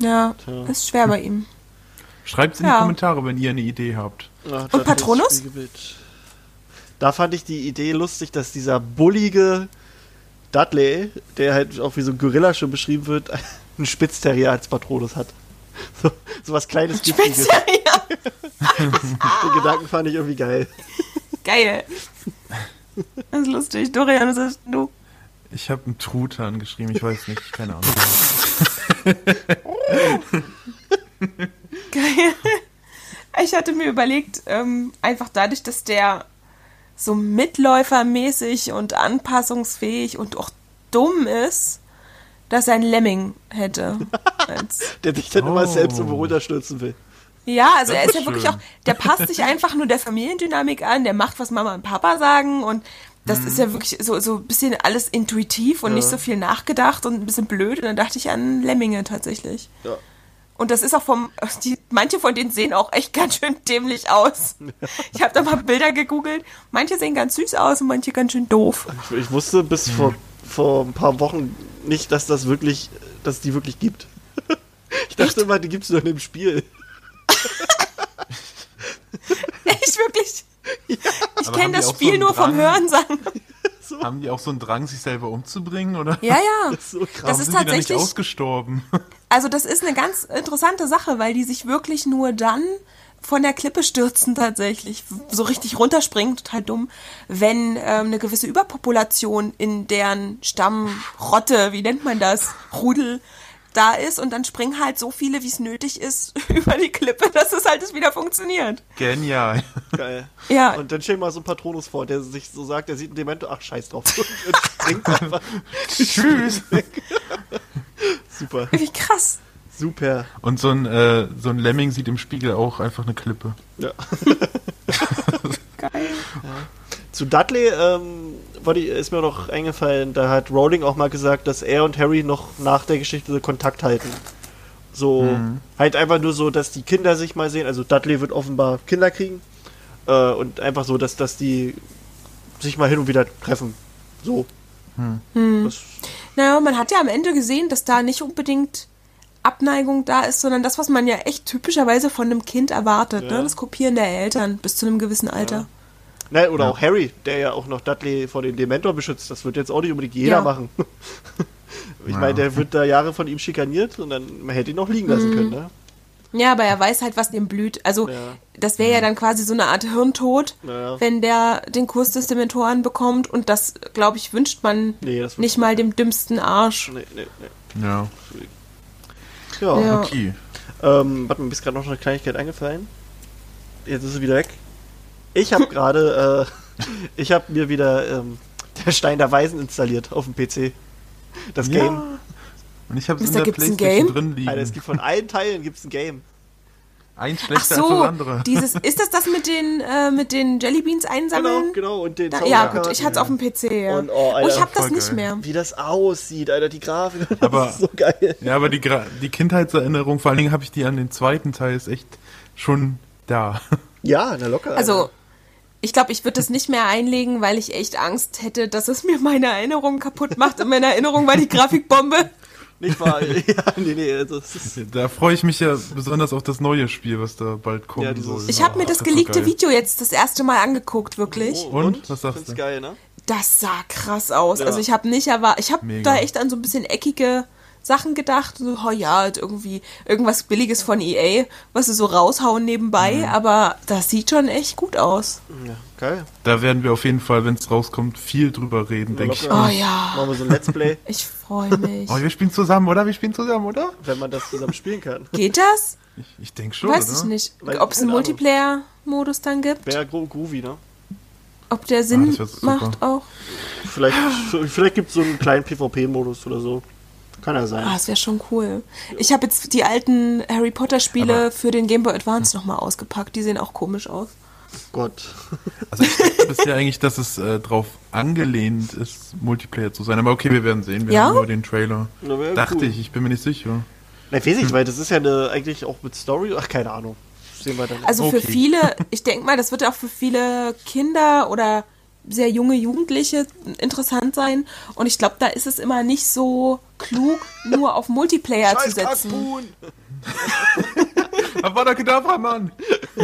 C: Ja,
B: Tja.
C: ist schwer bei ihm.
A: Schreibt in
C: Ja.
A: die Kommentare, wenn ihr eine Idee habt.
B: Ja,
C: Und Patronus?
B: Da fand ich die Idee lustig, dass dieser bullige Dudley, der halt auch wie so ein Gorilla schon beschrieben wird, einen Spitzterrier als Patronus hat. So, so was kleines, giftiges.
C: Spitze, ja,
B: Den Gedanken fand ich irgendwie geil.
C: geil. Das ist lustig. Dorian, was hast du?
A: Ich habe einen Truthahn geschrieben, ich weiß nicht, keine Ahnung.
C: Geil. Ich hatte mir überlegt, ähm, einfach dadurch, dass der so mitläufermäßig und anpassungsfähig und auch dumm ist, dass er ein Lemming hätte.
B: Der sich dann immer
A: Oh.
B: selbst irgendwo runterstürzen will.
C: Ja, also
A: Das
C: er ist
A: ist
C: ja wirklich auch, der passt sich einfach nur der Familiendynamik an, der macht, was Mama und Papa sagen und das ist ja wirklich so, so ein bisschen alles intuitiv und nicht so viel nachgedacht und ein bisschen blöd und dann dachte ich an Lemminge tatsächlich.
B: Ja.
C: Und das ist auch vom, die, manche von denen sehen auch echt ganz schön dämlich aus. Ich habe da mal Bilder gegoogelt. Manche sehen ganz süß aus und manche ganz schön doof.
B: Ich, ich wusste bis
A: Hm.
B: vor, vor ein paar Wochen nicht, dass das wirklich, dass es die wirklich gibt. Ich dachte immer, die gibt es nur in dem Spiel.
C: Echt wirklich. Ich
A: Aber
C: kenne das
A: so
C: Spiel
A: einen
C: nur vom? Hörensagen.
A: Haben die auch so einen Drang, sich selber umzubringen? Oder
C: Ja, ja.
B: So krass.
C: Das ist
A: sind die da nicht
C: tatsächlich-
A: ausgestorben?
C: Also das ist eine ganz interessante Sache, weil die sich wirklich nur dann von der Klippe stürzen tatsächlich, so richtig runterspringen, total dumm, wenn ähm, eine gewisse Überpopulation in deren Stammrotte, wie nennt man das, Rudel, da ist und dann springen halt so viele, wie es nötig ist, über die Klippe, dass es halt wieder funktioniert.
A: Genial.
B: Geil.
C: Ja.
B: Und dann stell mal so einen Patronus vor, der sich so sagt, der sieht einen Demento, ach scheiß drauf. Und springt einfach.
A: Tschüss.
B: Super.
C: Wirklich krass.
B: Super.
A: Und so ein, äh, so ein Lemming sieht im Spiegel auch einfach eine Klippe.
B: Ja.
C: Geil.
B: Zu Dudley ähm, die, ist mir noch eingefallen, da hat Rowling auch mal gesagt, dass er und Harry noch nach der Geschichte Kontakt halten. So, halt einfach nur so, dass die Kinder sich mal sehen. Also Dudley wird offenbar Kinder kriegen. Äh, und einfach so, dass, dass die sich mal hin und wieder treffen. So. Das,
C: Naja, man hat ja am Ende gesehen, dass da nicht unbedingt Abneigung da ist, sondern das, was man ja echt typischerweise von einem Kind erwartet,
B: Ja.
C: ne? das Kopieren der Eltern bis zu einem gewissen Alter.
B: ne, oder
A: Ja.
B: auch Harry, der ja auch noch Dudley vor den Dementor beschützt. Das wird jetzt auch nicht unbedingt jeder
C: Ja.
B: machen. ich
A: Ja.
B: meine, der wird da Jahre von ihm schikaniert und dann man hätte ihn noch liegen lassen können, ne?
C: Ja, aber er weiß halt, was dem blüht. Also,
B: Ja.
C: das wäre ja dann quasi so eine Art Hirntod,
B: Ja.
C: wenn der den Kurs des Dementoren bekommt. Und das, glaube ich, wünscht man
B: Nee, das
C: nicht mal dem dümmsten Arsch.
B: Nee, nee, nee.
A: Ja,
B: Ja.
C: Ja.
A: okay.
B: Ähm, warte mal, mir ist gerade noch eine Kleinigkeit eingefallen. Jetzt ist sie wieder weg. Ich habe gerade, äh, ich habe mir wieder ähm, der Stein der Weisen installiert auf dem PC. Das
A: Ja.
B: Game.
A: Und ich habe es in
C: Mister,
A: der
C: gibt's ein
A: Playstation
C: Game?
A: drin liegen.
B: Alter, es gibt von allen Teilen gibt's ein Game.
A: Eins schlechter als
C: so,
A: das andere.
C: dieses, ist das das mit den, äh, mit den Jellybeans einsammeln?
B: Genau, genau. Und den
C: Da, ja, gut, ich hatte es auf dem PC, ja.
B: Und, oh,
C: oh,
B: Alter,
C: ich habe das nicht
A: geil.
C: mehr.
B: Wie das aussieht, Alter, die Grafik. Das
A: Aber-
B: ist so geil.
A: Ja, aber die, Gra die Kindheitserinnerung, vor allen Dingen habe ich die an den zweiten Teil, ist echt schon da.
B: Ja, na locker.
C: Also, ich glaube, ich würde das nicht mehr einlegen, weil ich echt Angst hätte, dass es mir meine Erinnerung kaputt macht. Und meine Erinnerung war die Grafikbombe.
B: Nicht wahr? ja, nee, nee, also das ist,
A: Da freue ich mich ja besonders auf das neue Spiel, was da bald kommen
B: Ja,
A: soll.
C: Ich habe mir das geleakte. Video jetzt das erste Mal angeguckt, wirklich.
B: Oh,
A: Und? Was sagst
B: Find's
A: du?
B: geil, ne?
C: Das sah krass aus.
B: Ja.
C: Also ich habe nicht erwartet, ich habe da echt an so ein bisschen eckige Sachen gedacht. So, oh ja, halt irgendwie irgendwas Billiges von EA, was sie so raushauen nebenbei.
A: Mhm.
C: Aber das sieht schon echt gut aus.
B: Ja, geil.
A: Da werden wir auf jeden Fall, wenn es rauskommt, viel drüber reden, denke ich.
C: Oh ja,
B: Machen wir so ein Let's Play,
C: ich freue mich.
A: Oh, wir spielen zusammen, oder? Wir spielen zusammen, oder?
B: wenn man das zusammen spielen kann.
C: Geht das?
A: Ich, ich denke schon,
C: Weiß
A: oder?
C: ich nicht. Ob es einen. Multiplayer-Modus dann gibt?
B: Wäre gro groovy, ne?
C: Ob der
A: Ah,
C: Sinn
A: super.
C: macht auch?
B: Vielleicht, vielleicht gibt es so einen kleinen PvP-Modus oder so. Kann ja sein.
C: Ah, das wäre schon cool. Ich habe jetzt die alten Harry Potter Spiele für den Game Boy Advance nochmal ausgepackt. Die sehen auch komisch aus.
B: Gott.
A: Also ich dachte bisher eigentlich, dass es äh, drauf angelehnt ist, Multiplayer zu sein. Aber okay, wir werden sehen. Wir
C: Ja?
A: haben nur den Trailer.
B: Na,
A: Dachte
B: cool.
A: ich, ich bin mir nicht sicher.
B: Na, ich weiß nicht, weil das ist ja eine, eigentlich auch mit Story. Ach, keine Ahnung. Sehen wir dann.
C: Also für
A: Okay.
C: viele, ich denke mal, das wird auch für viele Kinder oder sehr junge Jugendliche interessant sein. Und ich glaube, da ist es immer nicht so klug, nur auf Multiplayer zu setzen.
B: Kackhuhn!
A: Aber Kedavra, Mann!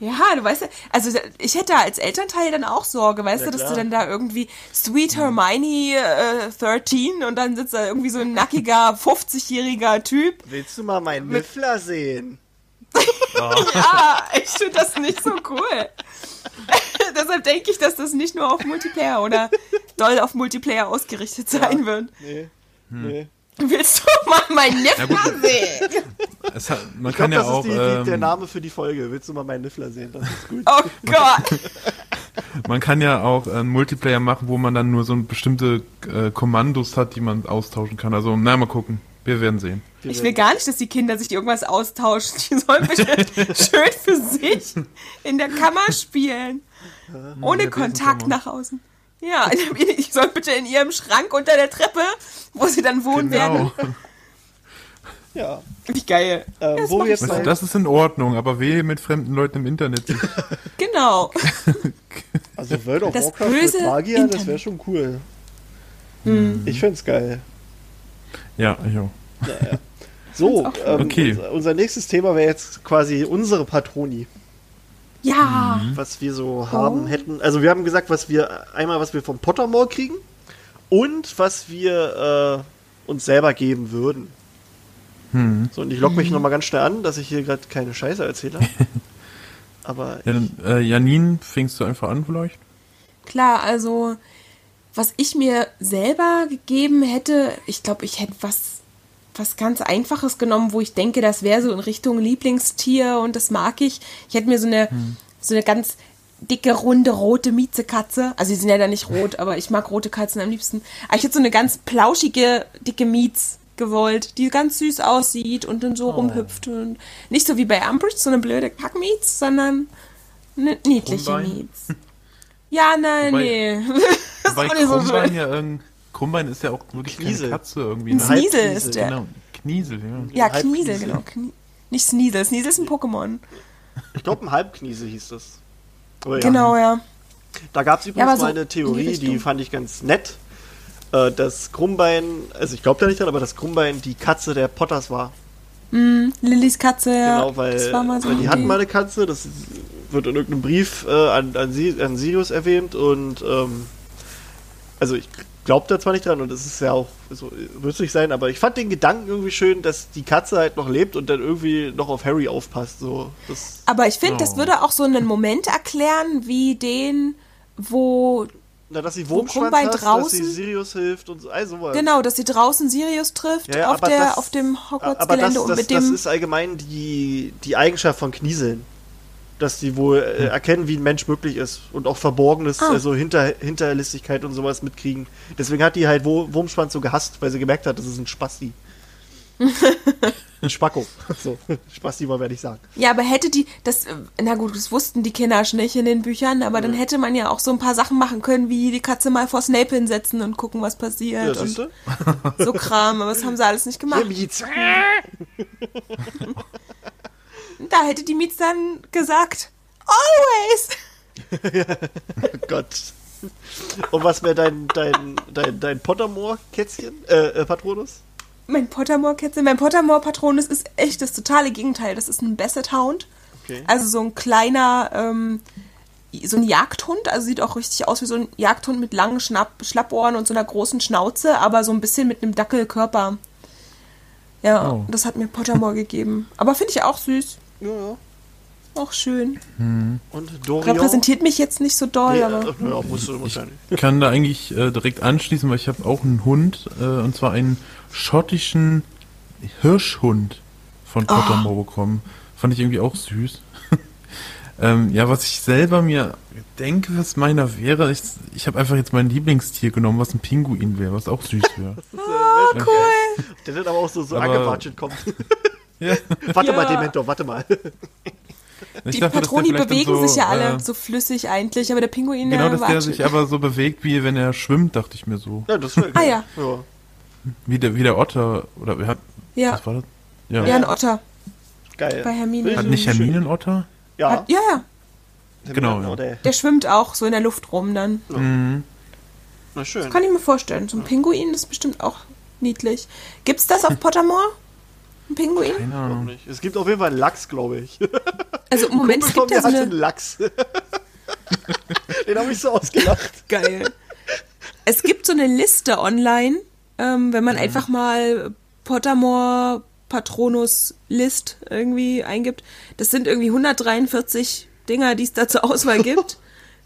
C: Ja, du weißt ja, also ich hätte als Elternteil dann auch Sorge, weißt
B: Ja,
C: du, dass
B: klar.
C: du dann da irgendwie Sweet Hermione äh, 13 und dann sitzt da irgendwie so ein nackiger 50-jähriger Typ.
B: Willst du mal meinen Niffler sehen?
C: Ja, ich finde das nicht so cool. Deshalb denke ich, dass das nicht nur auf Multiplayer oder doll auf Multiplayer ausgerichtet sein wird.
B: Nee.
A: Hm.
B: Nee.
C: Willst du mal meinen Nippel sehen?
A: Es hat, man
B: Ich
A: kann
B: glaube,
A: ja
B: das
A: auch,
B: ist die, die, der
A: ähm,
B: Name für die Folge. Willst du mal meinen Niffler sehen? Das ist gut.
C: Oh Gott.
A: man kann ja auch einen Multiplayer machen, wo man dann nur so bestimmte äh, Kommandos hat, die man austauschen kann. Also, na, mal gucken. Wir werden sehen.
B: Wir
C: Ich will gar nicht, dass die Kinder sich irgendwas austauschen. Die sollen bitte schön für sich in der Kammer spielen. Ohne Kontakt nach außen. Ja, ich soll bitte in ihrem Schrank unter der Treppe, wo sie dann wohnen werden.
A: Genau.
B: Ja.
C: Wie geil.
B: Ähm,
C: Das
B: wo jetzt
A: Weißt das ist in Ordnung, aber wehe mit fremden Leuten im Internet.
C: Genau.
B: also World of
C: das
B: Warcraft
C: böse
B: mit Magier, das
C: Internet.
B: wäre schon cool.
A: Hm.
B: Ich find's geil.
A: Ja, ja.
B: So,
C: Find's auch
B: ähm,
A: Okay.
B: unser, unser nächstes Thema wäre jetzt quasi unsere Patroni,
C: Ja.
B: was wir so
C: Oh.
B: haben hätten. Also wir haben gesagt, was wir einmal was wir vom Pottermore kriegen und was wir äh, uns selber geben würden.
A: Hm.
B: So, und ich logge
C: Mhm.
B: mich nochmal ganz schnell an, dass ich hier gerade keine Scheiße erzähle. Aber
A: ja dann, äh, Janine, fängst du einfach an vielleicht?
C: Klar, also was ich mir selber gegeben hätte, ich glaube, ich hätte was was ganz Einfaches genommen, wo ich denke, das wäre so in Richtung Lieblingstier und das mag ich. Ich hätte mir so eine so eine ganz dicke, runde, rote Miezekatze. Also, die sind ja da nicht rot, aber ich mag rote Katzen am liebsten. Aber ich hätte so eine ganz plauschige, dicke Miez gewollt, die ganz süß aussieht und dann so rumhüpft. Und nicht so wie bei Umbridge, so eine blöde Kackmiez, sondern eine niedliche? Miez. Ja, nein,
A: Wobei-
C: nee. das ist
A: Weil
C: auch nicht so schön.
A: ja irgend, Krummbein ist ja auch wirklich
B: Kniesel.
A: keine Katze irgendwie.
C: Ein
A: Ne?
B: Halbkniesel,
C: ist der.
A: Genau, Kniesel, ja.
C: Ja,
B: Halbkniesel.
C: Kniesel, genau. Knie nicht Sneasel. Sneasel ist ein Pokémon.
B: ich glaube, ein Halbkniese hieß das. Aber ja.
C: Genau, ja.
B: Da gab es
C: Ja,
B: übrigens
C: aber so
B: mal eine
C: die
B: Theorie, die, fand ich ganz nett. Äh, dass Krummbein, also ich glaube da nicht dran, aber dass Krummbein die Katze der Potters war.
C: Lillys Katze, ja.
B: genau, weil,
C: das war mal so
B: weil die hatten mal eine Katze, das wird in irgendeinem Brief äh, an, an, an Sirius erwähnt und ähm, also ich glaube da zwar nicht dran und es ist ja auch so witzig sein, aber ich fand den Gedanken irgendwie schön, dass die Katze halt noch lebt und dann irgendwie noch auf Harry aufpasst. So, das,
C: Aber ich finde, das
A: Oh.
C: würde auch so einen Moment erklären, wie den, wo,
B: na, dass sie Wurmschwanz hat, dass sie
C: draußen-
B: Sirius hilft und so, all sowas.
C: genau, dass sie draußen Sirius trifft
B: Ja, ja,
C: auf, der,
B: das-
C: auf dem Hogwarts-Gelände
B: das,
C: und
B: das,
C: mit
B: das
C: dem.
B: ist allgemein die, die Eigenschaft von Knieseln. Dass die wohl äh, erkennen, wie ein Mensch möglich ist und auch Verborgenes,
C: Ah.
B: also Hinter, Hinterlistigkeit und sowas mitkriegen. Deswegen hat die halt Wurmschwanz so gehasst, weil sie gemerkt hat, das ist ein Spasti. Ein Spacko. So, Spasti wollen wir nicht sagen.
C: Ja, aber hätte die, das, na gut, das wussten die Kinder schon nicht in den Büchern, aber dann hätte man ja auch so ein paar Sachen machen können, wie die Katze mal vor Snape hinsetzen und gucken, was
B: Ja,
C: passiert
B: siehst
C: und so Kram, aber das haben sie alles nicht gemacht.
B: Mietz.
C: Da hätte die Mietz dann gesagt, always!
B: Oh Gott. Und was wäre dein, dein, dein, dein Pottermore-Kätzchen? Äh, äh, Patronus?
C: Mein Pottermore-Kätzchen, mein Pottermore-Patronus ist echt das totale Gegenteil. Das ist ein Basset Hound.
B: Okay.
C: Also so ein kleiner, ähm, so ein Jagdhund. Also sieht auch richtig aus wie so ein Jagdhund mit langen Schnapp Schlappohren und so einer großen Schnauze, aber so ein bisschen mit einem Dackelkörper. Ja,
A: Oh.
C: das hat mir Pottermore gegeben. Aber finde ich auch süß.
B: Ja, ja.
C: Auch schön.
B: Und Dorian?
C: Repräsentiert mich jetzt nicht so doll,
B: Nee,
C: aber.
B: äh, ja, musst du wahrscheinlich.
A: Ich kann da eigentlich äh, direkt anschließen, weil ich habe auch einen Hund, äh, und zwar einen schottischen Hirschhund von Pottermore bekommen. Fand ich irgendwie auch süß. ähm, ja, was ich selber mir denke, was meiner wäre, ich, ich habe einfach jetzt mein Lieblingstier genommen, was ein Pinguin wäre, was auch süß wäre.
C: Oh, cool.
B: Der dann aber auch so, so
A: Aber-
B: kommt.
A: ja.
B: warte
C: Ja.
B: mal, Dementor, warte mal.
A: Ich
C: Die
A: dachte,
C: Patroni bewegen
A: so,
C: sich ja alle
A: äh,
C: so flüssig eigentlich, aber der Pinguin,
A: Genau, dass der sich aber so bewegt, wie wenn er schwimmt, dachte ich mir so.
B: Ja, das wäre
C: Ah, ja.
B: ja.
A: Wie der, wie der Otter, oder wer hat,
C: Ja,
A: was war das? Ja.
C: ja, ein Otter.
B: Geil.
C: Bei Hermine.
A: Hat nicht Hermine einen Otter?
B: Ja,
C: Hat, ja, ja.
A: Genau, ja.
B: Oder,
C: Der schwimmt auch so in der Luft rum dann.
A: Mhm.
B: na schön.
C: Kann ich mir vorstellen. So ein Pinguin ist bestimmt auch niedlich. Gibt's das auf Pottermore? Ein Pinguin?
A: Keine Ahnung.
B: nicht. Es gibt auf jeden Fall einen Lachs, glaube ich.
C: Also im Moment, es gibt ja so eine...
B: einen Lachs. Den habe ich so ausgelacht.
C: Geil. Es gibt so eine Liste online, ähm, wenn man einfach mal Pottermore Patronus List irgendwie eingibt. Das sind irgendwie 143 Dinger, die es da zur Auswahl gibt.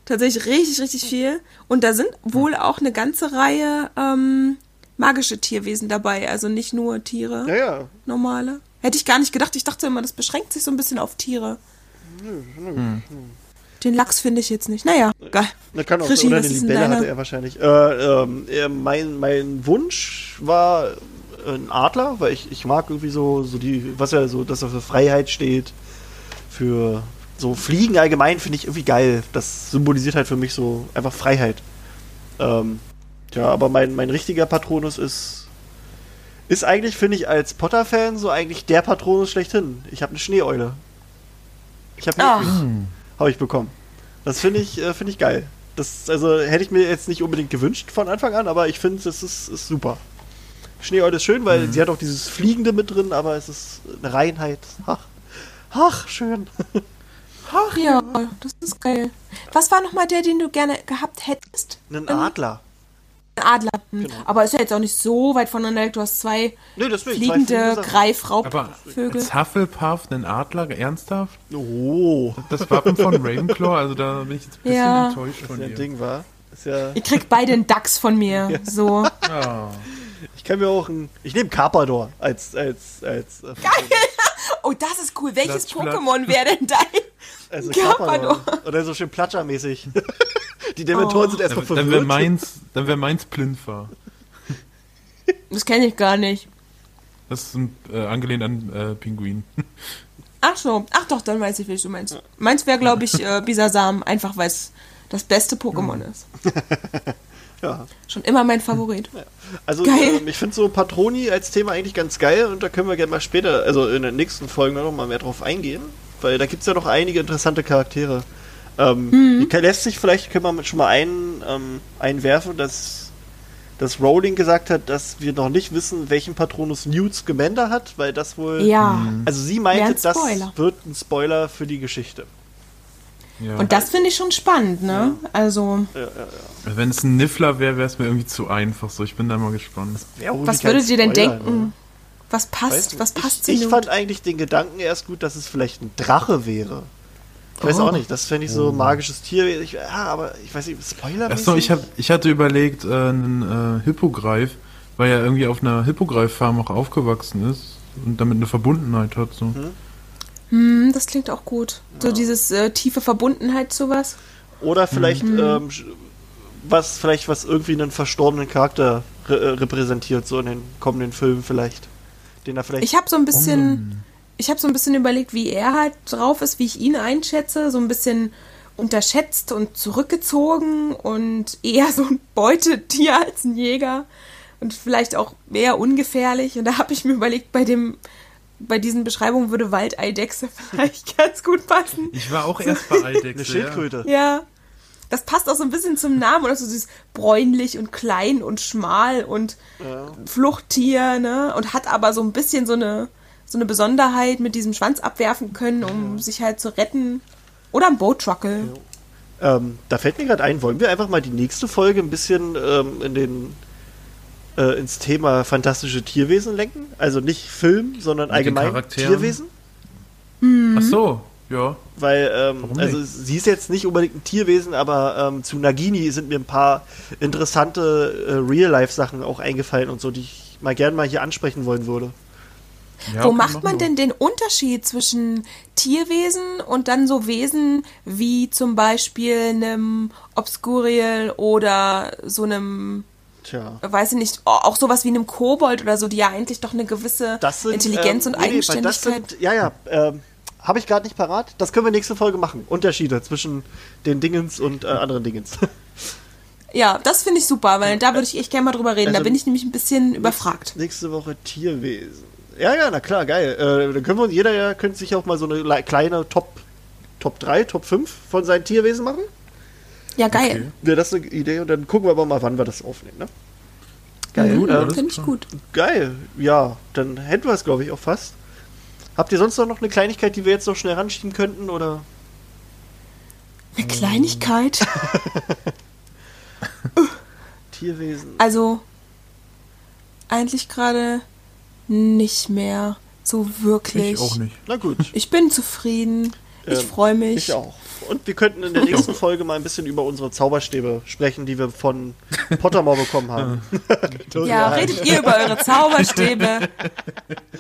C: Tatsächlich richtig, richtig viel. Und da sind wohl auch eine ganze Reihe ähm, magische Tierwesen dabei. Also nicht nur Tiere,
B: Ja, ja.
C: normale. Hätte ich gar nicht gedacht. Ich dachte immer, das beschränkt sich so ein bisschen auf Tiere. Den Lachs finde ich jetzt nicht. Naja, geil.
B: Das kann auch
C: Krischi,
B: oder eine Libelle hatte er wahrscheinlich. Äh, äh, mein, mein Wunsch war ein Adler, weil ich, ich mag irgendwie so, so die, was ja so, dass er für Freiheit steht, für so Fliegen allgemein finde ich irgendwie geil. Das symbolisiert halt für mich so einfach Freiheit. Ähm, ja, aber mein, mein richtiger Patronus ist, ist eigentlich, finde ich, als Potter-Fan so eigentlich der Patronus schlechthin. Ich habe eine Schneeeule. Ich habe
C: Ach.
B: habe ich bekommen. Das finde ich, äh, finde ich geil. Das, also hätte ich mir jetzt nicht unbedingt gewünscht von Anfang an, aber ich finde, das ist, ist super. Schneeeule ist schön, weil sie hat auch dieses Fliegende mit drin, aber es ist eine Reinheit. Ach, ach schön.
C: Ach ja, das ist geil. Was war nochmal der, den du gerne gehabt hättest?
B: Ein
C: Ähm,
B: Adler.
C: Adler. Hm. Aber ist ja jetzt auch nicht so weit voneinander. weg. Du hast zwei
B: Nee,
C: fliegende Greifraubvögel.
A: als Hufflepuff einen Adler, ernsthaft?
B: Oh,
A: Das Wappen von Ravenclaw, also da bin ich jetzt ein bisschen
C: Ja.
A: enttäuscht von
B: ja
A: dir.
B: Ding war. Ist ja,
C: Ihr kriegt beide einen Dachs von mir. So.
A: Ah.
B: ich kann mir auch ein. Ich nehme Carpador als. als, als äh,
C: Oh, das ist cool. Welches
A: Platsch, platsch.
C: Pokémon wäre denn dein?
B: also
C: Carpador.
B: Carpador. Oder so schön Platschermäßig. Die Dementoren sind erstmal
A: Dann, dann wäre
B: verwirrt.
A: meins, dann wär meins Plinfer.
C: Das kenne ich gar nicht.
A: Das ist ein, äh, angelehnt an äh, Pinguin.
C: Ach so. Ach doch, dann weiß ich, welches du meinst. Meins wäre, glaube ich, äh, Bisasam. Einfach, weil es das beste Pokémon ist.
B: Ja.
C: Schon immer mein Favorit.
B: Also
C: Geil.
B: ähm, ich finde so Patroni als Thema eigentlich ganz geil und da können wir gerne mal später, also in den nächsten Folgen noch mal mehr drauf eingehen, weil da gibt es ja noch einige interessante Charaktere. Ähm,
C: Mhm.
B: lässt sich vielleicht, können wir schon mal ein, ähm, einwerfen, dass, dass Rowling gesagt hat, dass wir noch nicht wissen, welchen Patronus Newt Scamander hat, weil das wohl...
C: Ja.
B: Also sie meinte, das
C: Spoiler.
B: wird ein Spoiler für die Geschichte.
A: Ja.
C: Und das finde ich schon spannend, ne? Also,
A: Wenn es ein Niffler wäre, wäre es mir irgendwie zu einfach. So, ich bin da mal gespannt.
C: Was würdet ihr denn denken?
B: ne?
C: Was passt?
B: nicht.
C: Was passt
B: ich,
C: zu
B: ich
C: Newt?
B: fand eigentlich den Gedanken erst gut, dass es vielleicht ein Drache wäre. Ich weiß
C: Oh.
B: auch nicht, das fände ich so ein magisches Tier. Ich, ja, aber ich weiß nicht, Spoiler.
A: Achso, ich, hab, ich hatte überlegt, äh, einen äh, Hippogreif, weil er irgendwie auf einer Hippogreif-Farm auch aufgewachsen ist und damit eine Verbundenheit hat. So.
C: Hm, das klingt auch gut. So dieses äh, tiefe Verbundenheit zu was.
B: Oder vielleicht
C: Mhm.
B: ähm, was, vielleicht was irgendwie einen verstorbenen Charakter re äh, repräsentiert, so in den kommenden Filmen vielleicht. Den er vielleicht.
C: Ich habe so ein bisschen, ich habe so ein bisschen überlegt, wie er halt drauf ist, wie ich ihn einschätze, so ein bisschen unterschätzt und zurückgezogen und eher so ein Beutetier als ein Jäger und vielleicht auch eher ungefährlich. Und da habe ich mir überlegt, bei dem, bei diesen Beschreibungen würde Waldeidechse vielleicht ganz gut passen.
A: Ich war auch erst bei
B: eine
A: Eidechse. ja.
B: Schildkröte.
C: Ja. das passt auch so ein bisschen zum Namen, oder so dieses bräunlich und klein und schmal und Fluchttier, ne? Und hat aber so ein bisschen so eine, so eine Besonderheit mit diesem Schwanz abwerfen können, um sich halt zu retten. Oder ein Boatruckle.
B: Ähm, da fällt mir gerade ein, wollen wir einfach mal die nächste Folge ein bisschen ähm, in den äh, ins Thema fantastische Tierwesen lenken? Also nicht Film, sondern
A: den
B: allgemein? Tierwesen?
A: Ach so, ja.
B: Weil, ähm, also sie ist jetzt nicht unbedingt ein Tierwesen, aber ähm, zu Nagini sind mir ein paar interessante äh, Real-Life-Sachen auch eingefallen und so, die ich mal gern mal hier ansprechen wollen würde.
A: Ja
C: Wo macht man denn den Unterschied zwischen Tierwesen und dann so Wesen wie zum Beispiel einem Obscurial oder so einem,
B: Tja.
C: weiß ich nicht, auch sowas wie einem Kobold oder so, die ja eigentlich doch eine gewisse
B: sind,
C: Intelligenz
B: ähm,
C: und
B: nee,
C: Eigenständigkeit.
B: Sind, ja, ja, ähm, habe ich gerade nicht parat. Das können wir nächste Folge machen. Unterschiede zwischen den Dingens und äh, anderen Dingens.
C: ja, das finde ich super, weil da würde ich echt gerne mal drüber reden. da
B: Also-
C: bin ich nämlich ein bisschen überfragt.
B: Nächste Woche Tierwesen. Ja, ja, na klar, geil. Äh, dann können wir uns, jeder ja könnte sich auch mal so eine le- kleine Top, Top 3, Top 5 von seinen Tierwesen machen.
C: Ja, geil.
B: Wäre das eine Idee? Und dann gucken wir aber mal, wann wir das aufnehmen, ne? Geil. Ähm,
A: alles
C: Finde ich gut.
B: Geil, ja, dann hätten wir es, glaube ich, auch fast. Habt ihr sonst noch eine Kleinigkeit, die wir jetzt noch schnell ranschieben könnten? Oder?
C: Eine Kleinigkeit.
B: Tierwesen.
C: Also, eigentlich gerade nicht mehr so wirklich.
A: Ich auch nicht.
B: Na gut,
C: Ich bin zufrieden. Ich
B: Ähm,
C: freue mich.
B: ich auch. Und wir könnten in der nächsten Folge mal ein bisschen über unsere Zauberstäbe sprechen, die wir von Pottermore bekommen haben.
C: Ja, redet ihr über eure Zauberstäbe.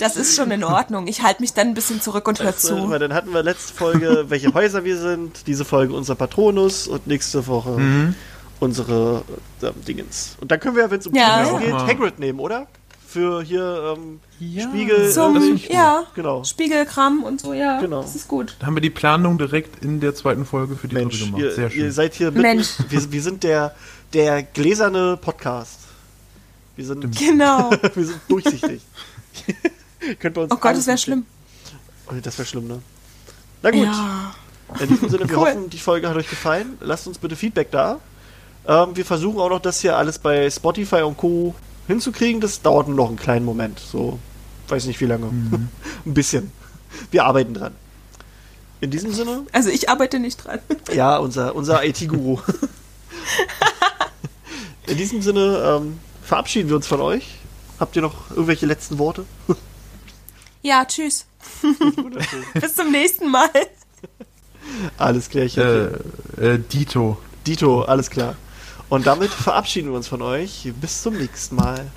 C: Das ist schon in Ordnung. Ich halte mich dann ein bisschen zurück und höre zu.
B: weil dann hatten wir letzte Folge, welche Häuser wir sind, diese Folge unser Patronus und nächste Woche
A: Mhm.
B: unsere äh, Dingens. Und dann können wir, wenn es um
C: Ja.
A: Ja.
B: geht,
A: Mal.
B: Hagrid nehmen, oder? Für hier ähm,
A: Ja.
B: Spiegel.
C: Zum,
B: äh,
C: ja,
B: Genau.
C: Spiegelkram und so, ja.
B: Genau.
C: Das ist gut.
A: Da haben wir die Planung direkt in der zweiten Folge für die
B: Mensch,
A: Folge gemacht.
B: ihr,
A: Sehr schön.
B: ihr seid hier mit,
C: Mensch.
B: Wir, wir sind der, der gläserne Podcast. Wir sind,
C: Genau.
B: wir sind durchsichtig. Könnt bei uns
C: Oh Gott, das wäre schlimm.
B: Oh, das wäre schlimm, ne? Na gut.
C: Ja.
B: In diesem Sinne, wir
C: Cool.
B: hoffen, die Folge hat euch gefallen. Lasst uns bitte Feedback da. Ähm, wir versuchen auch noch das hier alles bei Spotify und Co. hinzukriegen. Das dauert noch einen kleinen Moment. So, weiß nicht wie lange.
A: Mhm.
B: Ein bisschen. Wir arbeiten dran. In diesem Sinne,
C: Also ich arbeite nicht dran.
B: ja, unser, unser IT-Guru. In diesem Sinne ähm, verabschieden wir uns von euch. Habt ihr noch irgendwelche letzten Worte?
C: Ja, tschüss. Bis zum nächsten Mal.
B: Alles klärchen.
A: äh, äh, Dito.
B: Dito, alles klar. Und damit verabschieden wir uns von euch. Bis zum nächsten Mal.